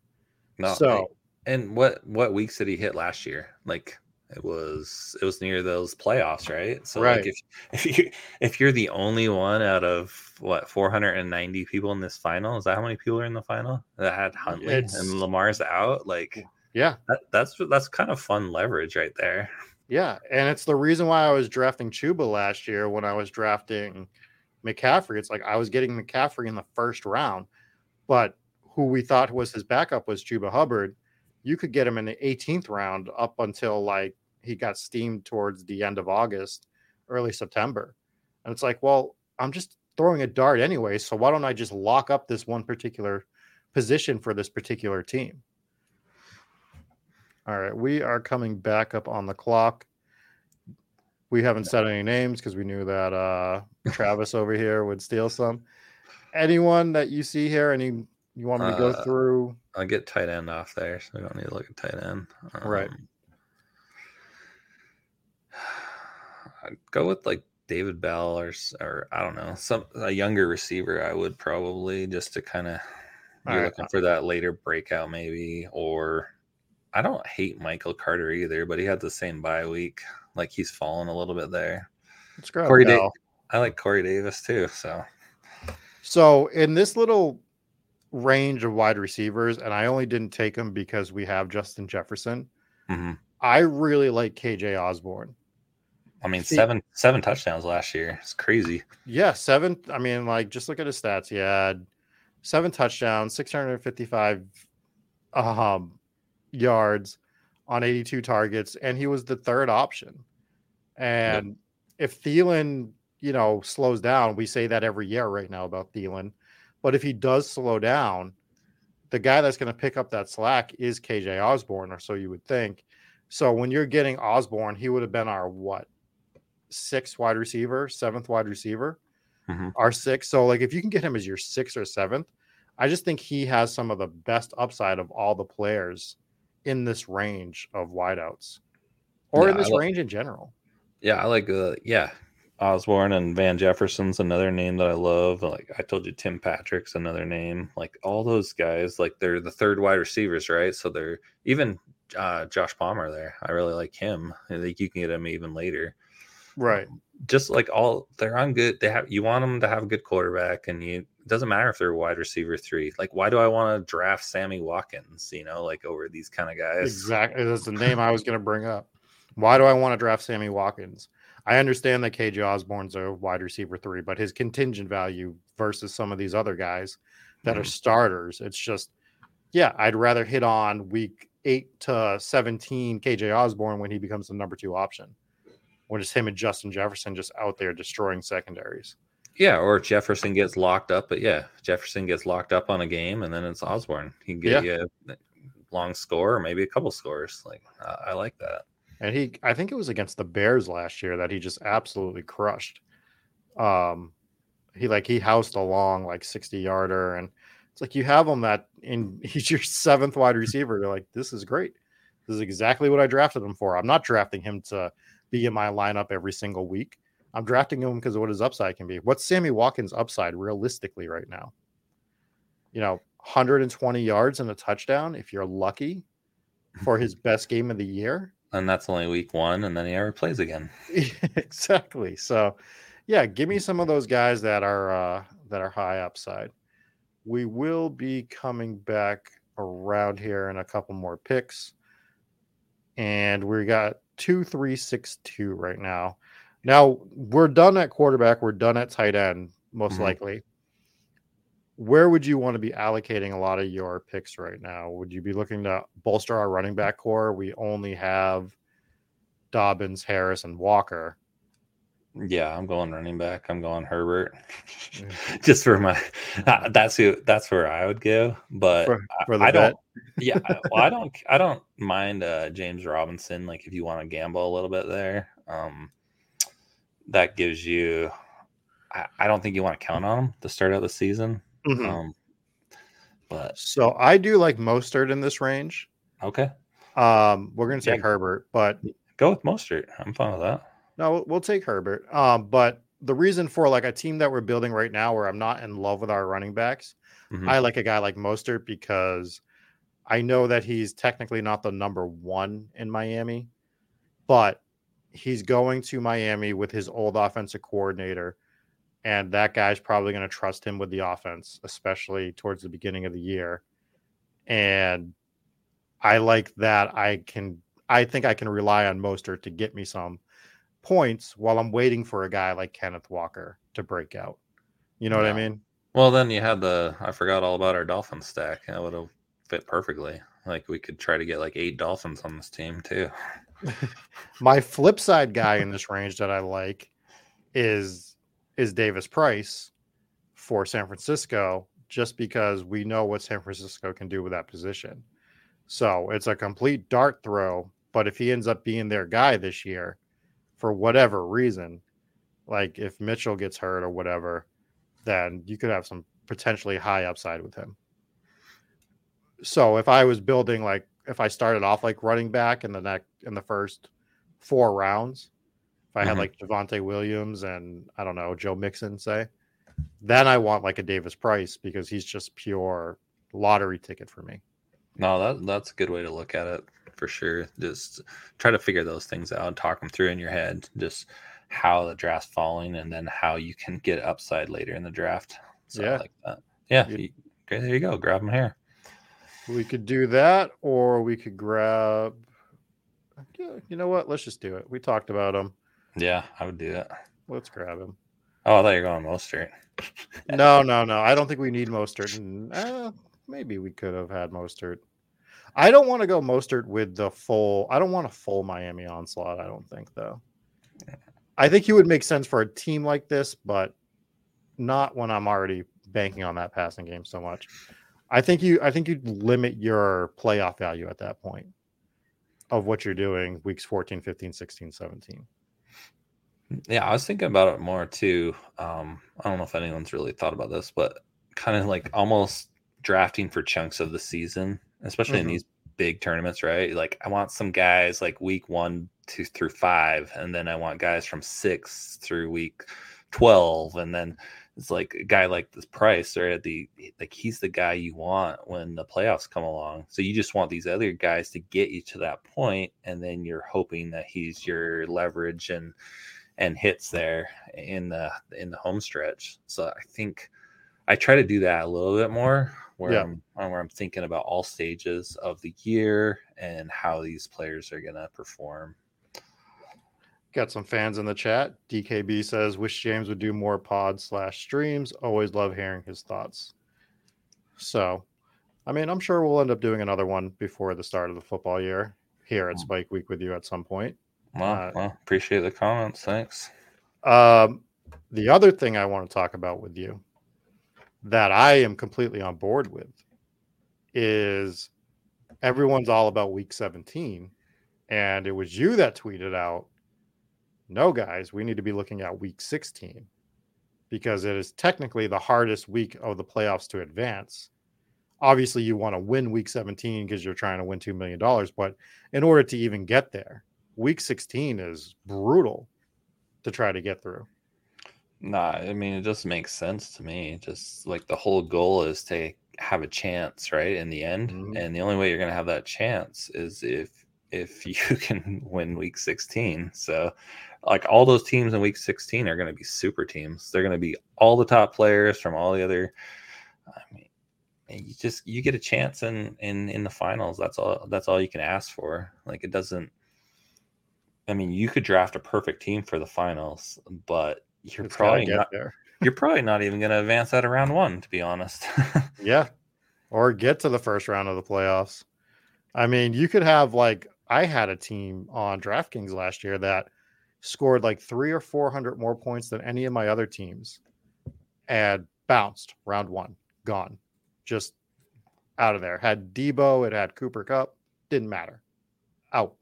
No, so and what what weeks did he hit last year? Like it was it was near those playoffs, right? So right. like if if you if you're the only one out of what 490 people in this final, is that how many people are in the final that had Huntley it's, and Lamar's out? Like yeah, that, that's that's kind of fun leverage right there. Yeah, and it's the reason why I was drafting Chuba last year when I was drafting McCaffrey. It's like I was getting McCaffrey in the first round, but who we thought was his backup was Chuba Hubbard you could get him in the 18th round up until like he got steamed towards the end of August, early September. And it's like, well, I'm just throwing a dart anyway. So why don't I just lock up this one particular position for this particular team? All right, we are coming back up on the clock. We haven't said any names because we knew that uh, Travis over here would steal some. Anyone that you see here, any you want me to go uh, through? I'll get tight end off there, so we don't need to look at tight end. Um, right. I'd go with like David Bell or or I don't know some a younger receiver. I would probably just to kind of you're right. looking for that later breakout maybe or I don't hate Michael Carter either, but he had the same bye week. Like he's fallen a little bit there. Let's grab Corey da- I like Corey Davis too. So, so in this little range of wide receivers, and I only didn't take him because we have Justin Jefferson. Mm-hmm. I really like KJ Osborne. I mean, See, seven seven touchdowns last year. It's crazy. Yeah, seven. I mean, like just look at his stats. He had seven touchdowns, six hundred fifty-five um, yards on eighty-two targets, and he was the third option. And yep. if Thielen, you know, slows down, we say that every year right now about Thielen. But if he does slow down, the guy that's going to pick up that slack is KJ Osborne, or so you would think. So when you're getting Osborne, he would have been our what sixth wide receiver, seventh wide receiver, Mhm. our sixth. So like if you can get him as your sixth or seventh, I just think he has some of the best upside of all the players in this range of wideouts, or Yeah, in this like- range in general. Yeah, I like uh yeah. Osborne and Van Jefferson's another name that I love. Like I told you, Tim Patrick's another name. Like all those guys, like they're the third wide receivers, right? So they're even uh, Josh Palmer there. I really like him. I think you can get him even later. Right. Just like all they're on good. They have you want them to have a good quarterback, and you it doesn't matter if they're wide receiver three. Like why do I want to draft Sammy Watkins? You know, like over these kind of guys. Exactly. That's the name I was going to bring up. Why do I want to draft Sammy Watkins? I understand that KJ Osborne's a wide receiver three, but his contingent value versus some of these other guys that are Mhm. starters, it's just, yeah, I'd rather hit on week eight to 17 KJ Osborne when he becomes the number two option. When it's him and Justin Jefferson just out there destroying secondaries. Yeah, or Jefferson gets locked up, but yeah, Jefferson gets locked up on a game, and then it's Osborne. He can get you a long score, or maybe a couple scores. Like I, I like that. And he, I think it was against the Bears last year that he just absolutely crushed. Um, he like he housed a long like 60 yarder, and it's like you have him that in he's your seventh wide receiver. You're like, this is great. This is exactly what I drafted him for. I'm not drafting him to be in my lineup every single week. I'm drafting him because of what his upside can be. What's Sammy Watkins' upside realistically right now? You know, 120 yards and a touchdown if you're lucky for his best game of the year. And that's only week one, and then he never plays again. exactly. So, yeah, give me some of those guys that are uh, that are high upside. We will be coming back around here in a couple more picks, and we got two, three, six, two right now. Now we're done at quarterback. We're done at tight end, most Mhm. likely. Where would you want to be allocating a lot of your picks right now? Would you be looking to bolster our running back core? We only have Dobbins, Harris, and Walker. Yeah, I'm going running back. I'm going Herbert, just for my. uh, That's who. That's where I would go. But For- I- for the I don't. Yeah, I- well, I don't. I don't mind uh, James Robinson. Like if you want to gamble a little bit there, um, that gives you. I, I don't think you want to count on him to start out the season. Mhm. Um, but So I do like Mostert in this range. okay, Um, we're going to Yeah. take Herbert, but go with Mostert. I'm fine with that. no, we'll- take Herbert. Um, but the reason for like a team that we're building right now, where I'm not in love with our running backs, Mhm. I like a guy like Mostert because I know that he's technically not the number one in Miami, but he's going to Miami with his old offensive coordinator, and that guy's probably going to trust him with the offense, especially towards the beginning of the year. And I like that. I can, I think I can rely on Mostert to get me some points while I'm waiting for a guy like Kenneth Walker to break out. You know what I mean? Well, then you had the. I forgot all about our Dolphin stack. That would have fit perfectly. Like we could try to get like eight Dolphins on this team too. My flip side guy in this range that I like is is Davis Price for San Francisco, just because we know what San Francisco can do with that position. So it's a complete dart throw. But if he ends up being their guy this year, for whatever reason, like if Mitchell gets hurt or whatever, then you could have some potentially high upside with him. So if I was building like if I started off like running back in the neck in the first four rounds, if I had Mhm. like Javonte Williams and I don't know Joe Mixon, say, then I want like a Davis Price because he's just pure lottery ticket for me. No, that that's a good way to look at it for sure. Just try to figure those things out, talk them through in your head, just how the draft's falling, and then how you can get upside later in the draft. So Yeah. Like that. Yeah, You- there you go. Grab them here. We could do that, or we could grab. You know what? Let's just do it. We talked about him. Yeah, I would do that. Let's grab him. Oh, I thought you were going Mostert. No, no, no. I don't think we need Mostert. And, uh, maybe we could have had Mostert. I don't want to go Mostert with the full. I don't want a full Miami onslaught. I don't think though. I think he would make sense for a team like this, but not when I'm already banking on that passing game so much. I think you. I think you'd limit your playoff value at that point. of what you're doing weeks 14, 15, 16, 17. Yeah, I was thinking about it more too. Um, I don't know if anyone's really thought about this, but kind of like almost drafting for chunks of the season, especially mm-hmm. in these big tournaments, right? Like I want some guys like week one, two through five, and then I want guys from six through week twelve, and then it's like a guy like this price or at the like he's the guy you want when the playoffs come along. So you just want these other guys to get you to that point, and then you're hoping that he's your leverage and and hits there in the in the home stretch. So I think I try to do that a little bit more where yeah. I'm where I'm thinking about all stages of the year and how these players are gonna perform. Got some fans in the chat. DKB says, "Wish James would do more pod slash streams. Always love hearing his thoughts." So, I mean, I'm sure we'll end up doing another one before the start of the football year here at mm. Spike Week with you at some point. Well, uh, well appreciate the comments. Thanks. Um, the other thing I want to talk about with you that I am completely on board with is everyone's all about week 17. And it was you that tweeted out, no, guys, we need to be looking at week 16 because it is technically the hardest week of the playoffs to advance. Obviously, you want to win week 17 because you're trying to win $2 million. But in order to even get there, week 16 is brutal to try to get through. Nah, I mean it just makes sense to me. Just like the whole goal is to have a chance, right? In the end. Mm-hmm. And the only way you're gonna have that chance is if if you can win week 16. So like all those teams in week 16 are gonna be super teams. They're gonna be all the top players from all the other I mean you just you get a chance in in in the finals. That's all that's all you can ask for. Like it doesn't I mean, you could draft a perfect team for the finals, but you're it's probably not there. you're probably not even going to advance out of round one, to be honest. yeah, or get to the first round of the playoffs. I mean, you could have like I had a team on DraftKings last year that scored like three or four hundred more points than any of my other teams, and bounced round one, gone, just out of there. Had Deebo, it had Cooper Kupp, didn't matter, out.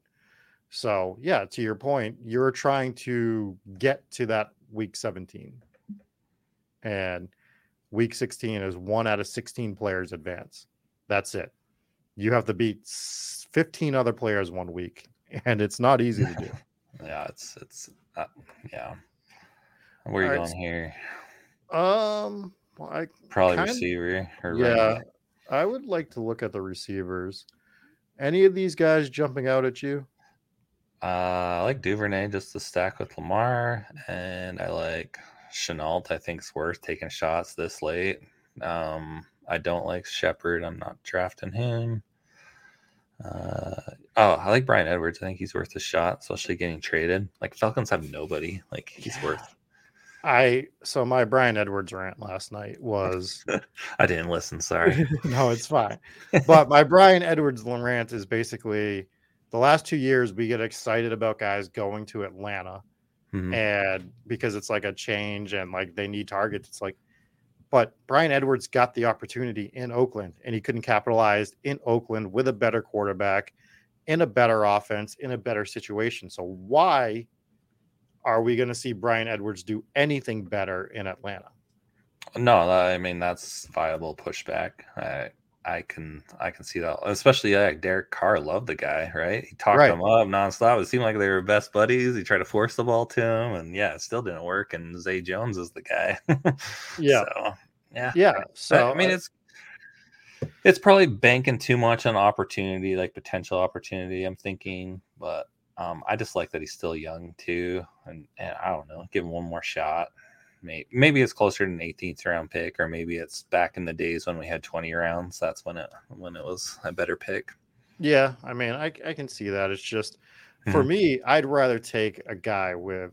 So yeah, to your point, you're trying to get to that week 17. And week 16 is one out of 16 players advance. That's it. You have to beat 15 other players one week, and it's not easy to do. yeah, it's it's uh, yeah. Where are you going here? Um, well, I probably kinda, receiver. yeah, I would like to look at the receivers. Any of these guys jumping out at you? Uh, I like Duvernay just to stack with Lamar, and I like Shenault. I think it's worth taking shots this late. Um, I don't like Shepard. I'm not drafting him. Uh, oh, I like Bryan Edwards. I think he's worth a shot, especially getting traded. Like Falcons have nobody. Like he's yeah. worth. I so my Bryan Edwards rant last night was I didn't listen. Sorry. no, it's fine. But my Bryan Edwards rant is basically the last two years we get excited about guys going to Atlanta mm-hmm. and because it's like a change and like they need targets. It's like, but Bryan Edwards got the opportunity in Oakland and he couldn't capitalize in Oakland with a better quarterback, in a better offense, in a better situation. So why are we going to see Bryan Edwards do anything better in Atlanta? No, I mean that's viable pushback. I I can I can see that, especially like Derek Carr loved the guy, right? He talked right. him up nonstop. It seemed like they were best buddies. He tried to force the ball to him, and yeah, it still didn't work. And Zay Jones is the guy. yeah, so, yeah, yeah. So I mean, it's it's probably banking too much on opportunity, like potential opportunity. I'm thinking, but um, I just like that he's still young too, and and I don't know, give him one more shot maybe maybe it's closer to an 18th round pick, or maybe it's back in the days when we had 20 rounds. That's when it when it was a better pick. Yeah, I mean, I I can see that. It's just for mm-hmm. me, I'd rather take a guy with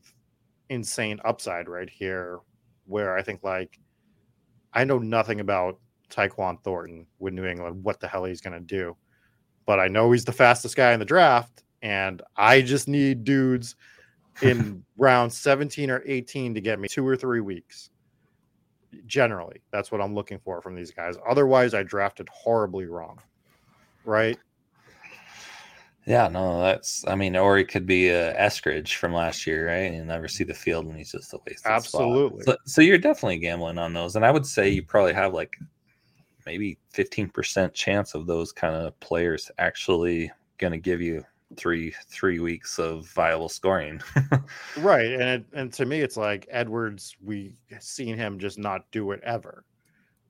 insane upside right here, where I think like I know nothing about Tyquan Thornton with New England, what the hell he's going to do, but I know he's the fastest guy in the draft, and I just need dudes in round 17 or 18 to get me two or three weeks. Generally, that's what I'm looking for from these guys. Otherwise, I drafted horribly wrong. Right? Yeah, no, that's. I mean, or it could be a Eskridge from last year, right? And you never see the field, and he's just a waste. Absolutely. So, so you're definitely gambling on those, and I would say you probably have like maybe 15% chance of those kind of players actually going to give you three three weeks of viable scoring. right, and it, and to me, it's like Edwards. We seen him just not do it ever.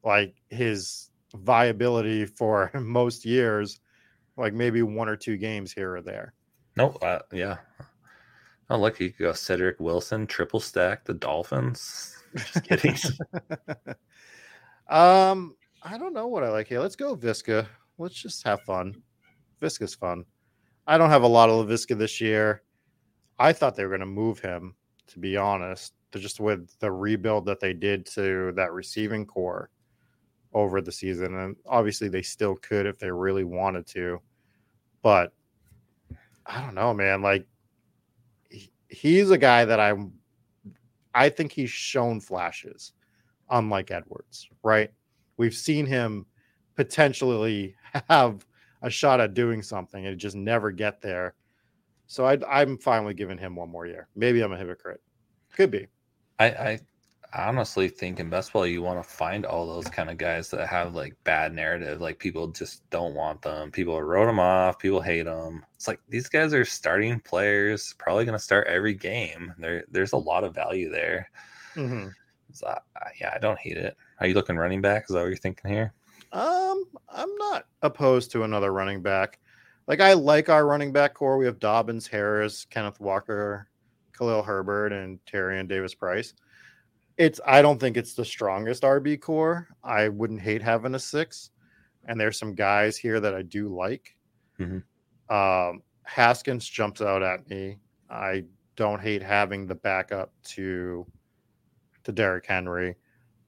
Like his viability for most years, like maybe one or two games here or there. Nope. Uh, yeah. Oh, look, you go Cedric Wilson, triple stack the Dolphins. Just kidding. um, I don't know what I like here. Let's go Visca. Let's just have fun. Visca's fun. I don't have a lot of Laviska this year. I thought they were going to move him, to be honest, just with the rebuild that they did to that receiving core over the season. And obviously, they still could if they really wanted to. But I don't know, man. Like, he's a guy that I'm, I think he's shown flashes, unlike Edwards, right? We've seen him potentially have a shot at doing something and just never get there. So I, am finally giving him one more year. Maybe I'm a hypocrite. Could be. I, I honestly think in best ball you want to find all those kind of guys that have like bad narrative. Like people just don't want them. People wrote them off. People hate them. It's like these guys are starting players, probably going to start every game. There, there's a lot of value there. Mm-hmm. So, yeah, I don't hate it. Are you looking running back? Is that what you're thinking here? Um, I'm not opposed to another running back. Like I like our running back core. We have Dobbins, Harris, Kenneth Walker, Khalil Herbert, and Tyrion Davis Price. It's I don't think it's the strongest RB core. I wouldn't hate having a six. And there's some guys here that I do like. Mm-hmm. Um, Haskins jumps out at me. I don't hate having the backup to to Derrick Henry.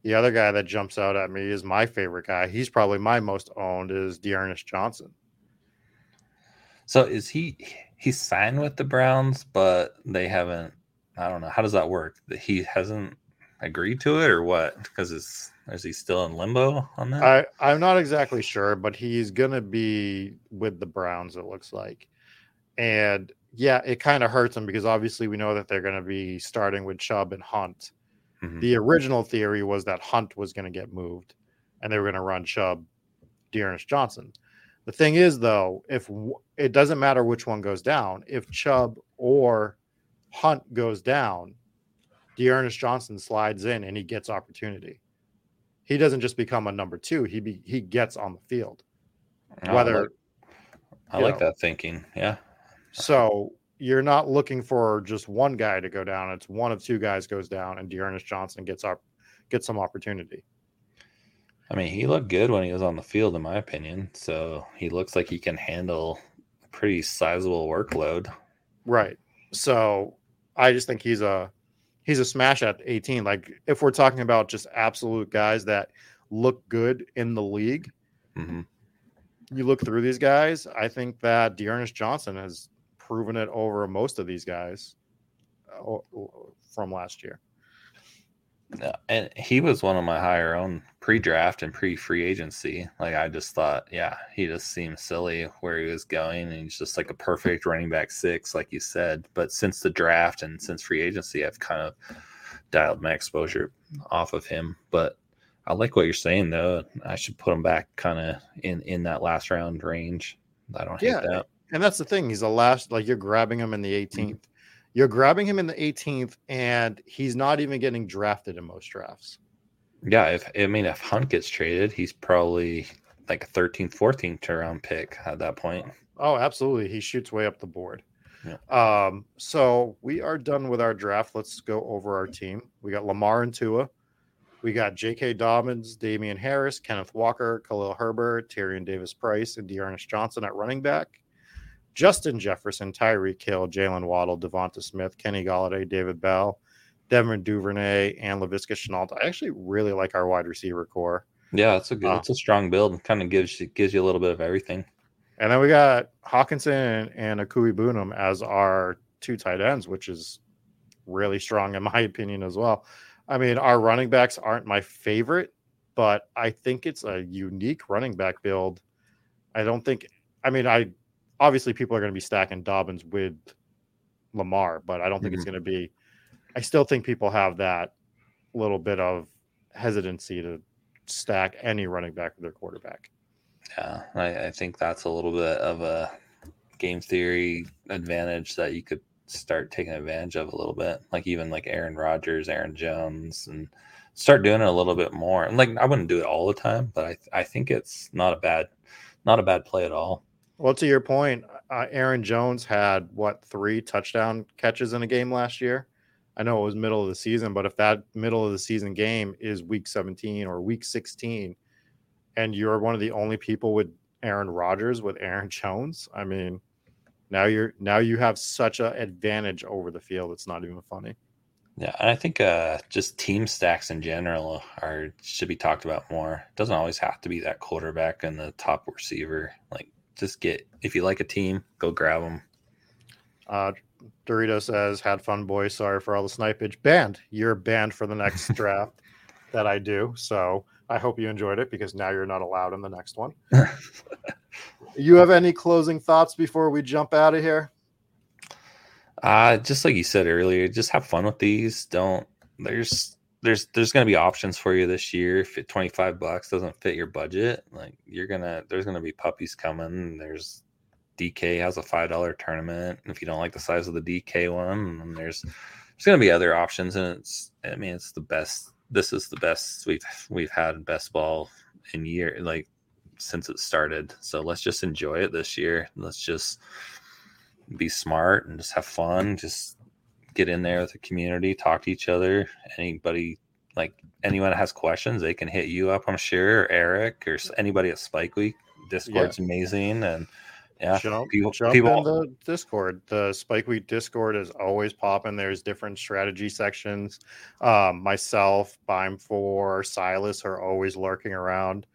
The other guy that jumps out at me is my favorite guy. He's probably my most owned is D'Ernest Johnson. So is he he signed with the Browns, but they haven't I don't know. How does that work? He hasn't agreed to it or what? Because is is he still in limbo on that? I, I'm not exactly sure, but he's gonna be with the Browns, it looks like. And yeah, it kind of hurts him because obviously we know that they're gonna be starting with Chubb and Hunt. Mm-hmm. The original theory was that Hunt was going to get moved and they were going to run Chubb, D'Ernest Johnson. The thing is, though, if it doesn't matter which one goes down, if Chubb or Hunt goes down, D'Ernest Johnson slides in and he gets opportunity. He doesn't just become a number two; he be, he gets on the field. Whether I like, I like that thinking, yeah. So you're not looking for just one guy to go down. It's one of two guys goes down, and D'Ernest Johnson gets up, gets some opportunity. I mean, he looked good when he was on the field, in my opinion. So he looks like he can handle a pretty sizable workload. Right. So I just think he's a he's a smash at 18. Like if we're talking about just absolute guys that look good in the league, mm-hmm. you look through these guys. I think that D'Ernest Johnson has proven it over most of these guys uh, from last year. And he was one of my higher own pre-draft and pre-free agency. Like I just thought, yeah, he just seemed silly where he was going, and he's just like a perfect running back six, like you said. But since the draft and since free agency, I've kind of dialed my exposure off of him. But I like what you're saying, though. I should put him back kind of in in that last round range. I don't hate yeah. that. And that's the thing. He's the last, like you're grabbing him in the 18th. Mm-hmm. You're grabbing him in the 18th, and he's not even getting drafted in most drafts. Yeah, if I mean if Hunt gets traded, he's probably like a 13th, 14th round pick at that point. Oh, absolutely. He shoots way up the board. Yeah. Um, so we are done with our draft. Let's go over our team. We got Lamar and Tua. We got J.K. Dobbins, Damien Harris, Kenneth Walker, Khalil Herbert, Tyrion Davis Price, and D'Ernest Johnson at running back. Justin Jefferson, Tyreek Hill, Jaylen Waddle, DeVonta Smith, Kenny Golladay, David Bell, Devin Duvernay, and Laviska Shenault. I actually really like our wide receiver core. Yeah, it's a good, uh, it's a strong build. Kind of gives you gives you a little bit of everything. And then we got Hockenson and Akui Okwuegbunam as our two tight ends, which is really strong in my opinion as well. I mean, our running backs aren't my favorite, but I think it's a unique running back build. I don't think. I mean, I obviously people are going to be stacking Dobbins with Lamar, but I don't think mm-hmm. it's going to be. I still think people have that little bit of hesitancy to stack any running back with their quarterback. Yeah, I, I think that's a little bit of a game theory advantage that you could start taking advantage of a little bit, like even like Aaron Rodgers, Aaron Jones, and start doing it a little bit more. And like I wouldn't do it all the time, but I I think it's not a bad not a bad play at all. Well, to your point, uh, Aaron Jones had what three touchdown catches in a game last year. I know it was middle of the season, but if that middle of the season game is week 17 or week 16, and you're one of the only people with Aaron Rodgers with Aaron Jones, I mean, now you're now you have such an advantage over the field. It's not even funny. Yeah, and I think uh, just team stacks in general are should be talked about more. It doesn't always have to be that quarterback and the top receiver. Like, just get if you like a team, go grab them. Uh, Dorito says, "Had fun, boys. Sorry for all the snipage. Banned. You're banned for the next draft that I do. So I hope you enjoyed it because now you're not allowed in the next one." you have any closing thoughts before we jump out of here? Uh, just like you said earlier, just have fun with these. Don't there's there's there's gonna be options for you this year. If 25 bucks doesn't fit your budget, like you're gonna there's gonna be puppies coming. There's DK has a five dollar tournament. If you don't like the size of the DK one, there's there's gonna be other options, and it's I mean it's the best. This is the best we've we've had best ball in year like since it started. So let's just enjoy it this year. Let's just be smart and just have fun. Just get in there with the community, talk to each other. Anybody like anyone that has questions, they can hit you up. I'm sure, or Eric, or anybody at Spike Week. Discord's yeah. amazing, and yeah, jump, people, jump people, in the Discord. The Spike Week Discord is always popping. There's different strategy sections. Um, myself, Beimfohr Silas are always lurking around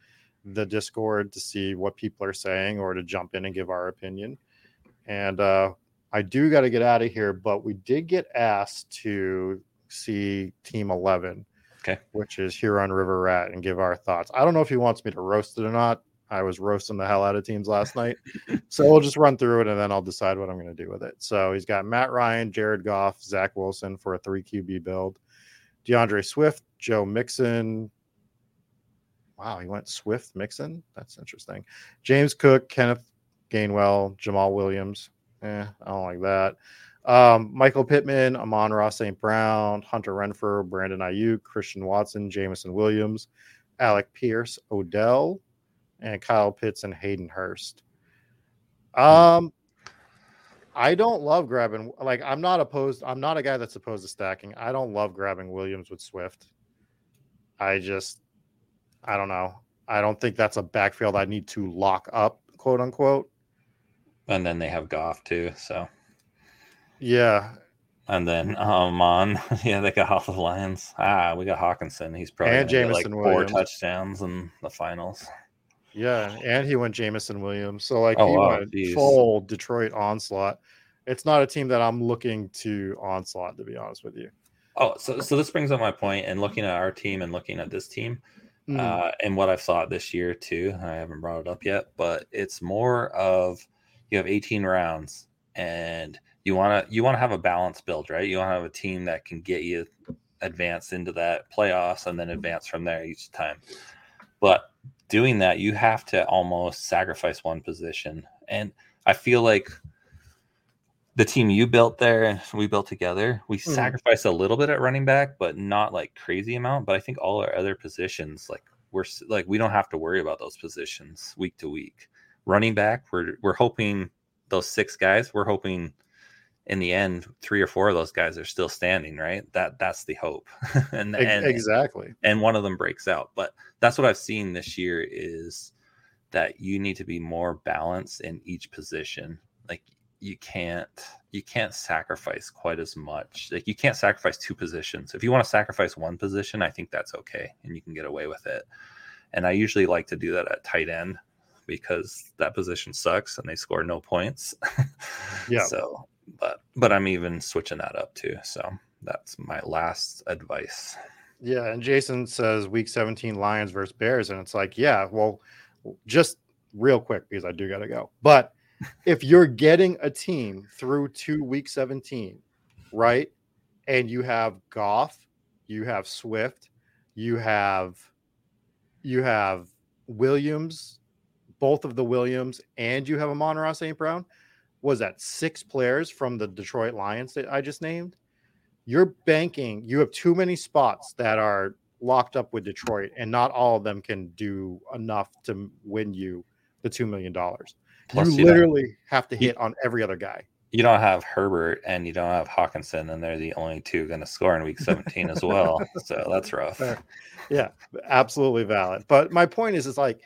the Discord to see what people are saying or to jump in and give our opinion. And uh, I do got to get out of here, but we did get asked to see Team 11, okay. which is Huron River Rat, and give our thoughts. I don't know if he wants me to roast it or not. I was roasting the hell out of teams last night. so we'll just run through it and then I'll decide what I'm going to do with it. So he's got Matt Ryan, Jared Goff, Zach Wilson for a three QB build, DeAndre Swift, Joe Mixon. Wow, he went Swift Mixon. That's interesting. James Cook, Kenneth Gainwell, Jamaal Williams. Eh, I don't like that. Um, Michael Pittman, Amon-Ra St. Brown, Hunter Renfrow, Brandon Aiyuk, Christian Watson, Jameson Williams, Alec Pierce, Odell, and Kyle Pitts and Hayden Hurst. Um, I don't love grabbing like I'm not opposed. I'm not a guy that's opposed to stacking. I don't love grabbing Williams with Swift. I just, I don't know. I don't think that's a backfield I need to lock up, quote unquote. And then they have Goff too. So yeah. And then um on yeah, they got off the Lions. Ah, we got Hockenson. He's probably and Jameson like four touchdowns in the finals. Yeah, and he went Jameson Williams. So like oh, he wow, went geez. full Detroit onslaught. It's not a team that I'm looking to onslaught, to be honest with you. Oh, so so this brings up my point. point, and looking at our team and looking at this team, mm. uh, and what I've thought this year too. I haven't brought it up yet, but it's more of you have 18 rounds and you want to you want to have a balanced build right? You want to have a team that can get you advance into that playoffs and then advance from there each time. But doing that you have to almost sacrifice one position. And i feel like the team you built there and we built together we mm. sacrificed a little bit at running back but not like crazy amount. But i think all our other positions like we're like we don't have to worry about those positions week to week running back, we're we're hoping those six guys, we're hoping in the end three or four of those guys are still standing, right? That that's the hope. and, and exactly. And one of them breaks out. But that's what I've seen this year is that you need to be more balanced in each position. Like you can't you can't sacrifice quite as much. Like you can't sacrifice two positions. If you want to sacrifice one position, I think that's okay and you can get away with it. And I usually like to do that at tight end because that position sucks and they score no points. yeah. So, but but I'm even switching that up too. So that's my last advice. Yeah, and Jason says week 17 Lions versus Bears, and it's like, yeah, well, just real quick because I do got to go. But if you're getting a team through to week 17, right? And you have Goff, you have Swift, you have you have Williams, both of the Williams, and you have Amon-Ra St. Brown. Was that six players from the Detroit Lions that I just named? You're banking, you have too many spots that are locked up with Detroit, and not all of them can do enough to win you the $2 million. you, you literally have to hit on every other guy. You don't have Herbert and you don't have Hockenson, and they're the only two going to score in week 17 as well. So that's rough. Yeah, absolutely valid. But my point is, it's like,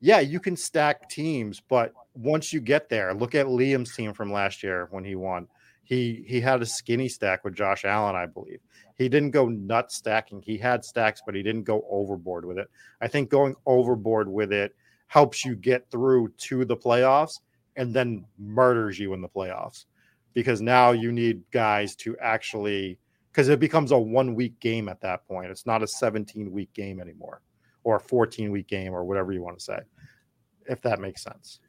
yeah, you can stack teams, but once you get there, look at Liam's team from last year when he won. He he had a skinny stack with Josh Allen, I believe. He didn't go nut stacking. He had stacks, but he didn't go overboard with it. I think going overboard with it helps you get through to the playoffs and then murders you in the playoffs because now you need guys to actually because it becomes a one week game at that point. It's not a 17 week game anymore or a 14 week game or whatever you want to say, if that makes sense.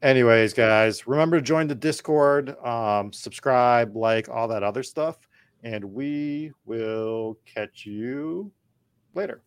Anyways, guys, remember to join the Discord, um, subscribe, like, all that other stuff, and we will catch you later.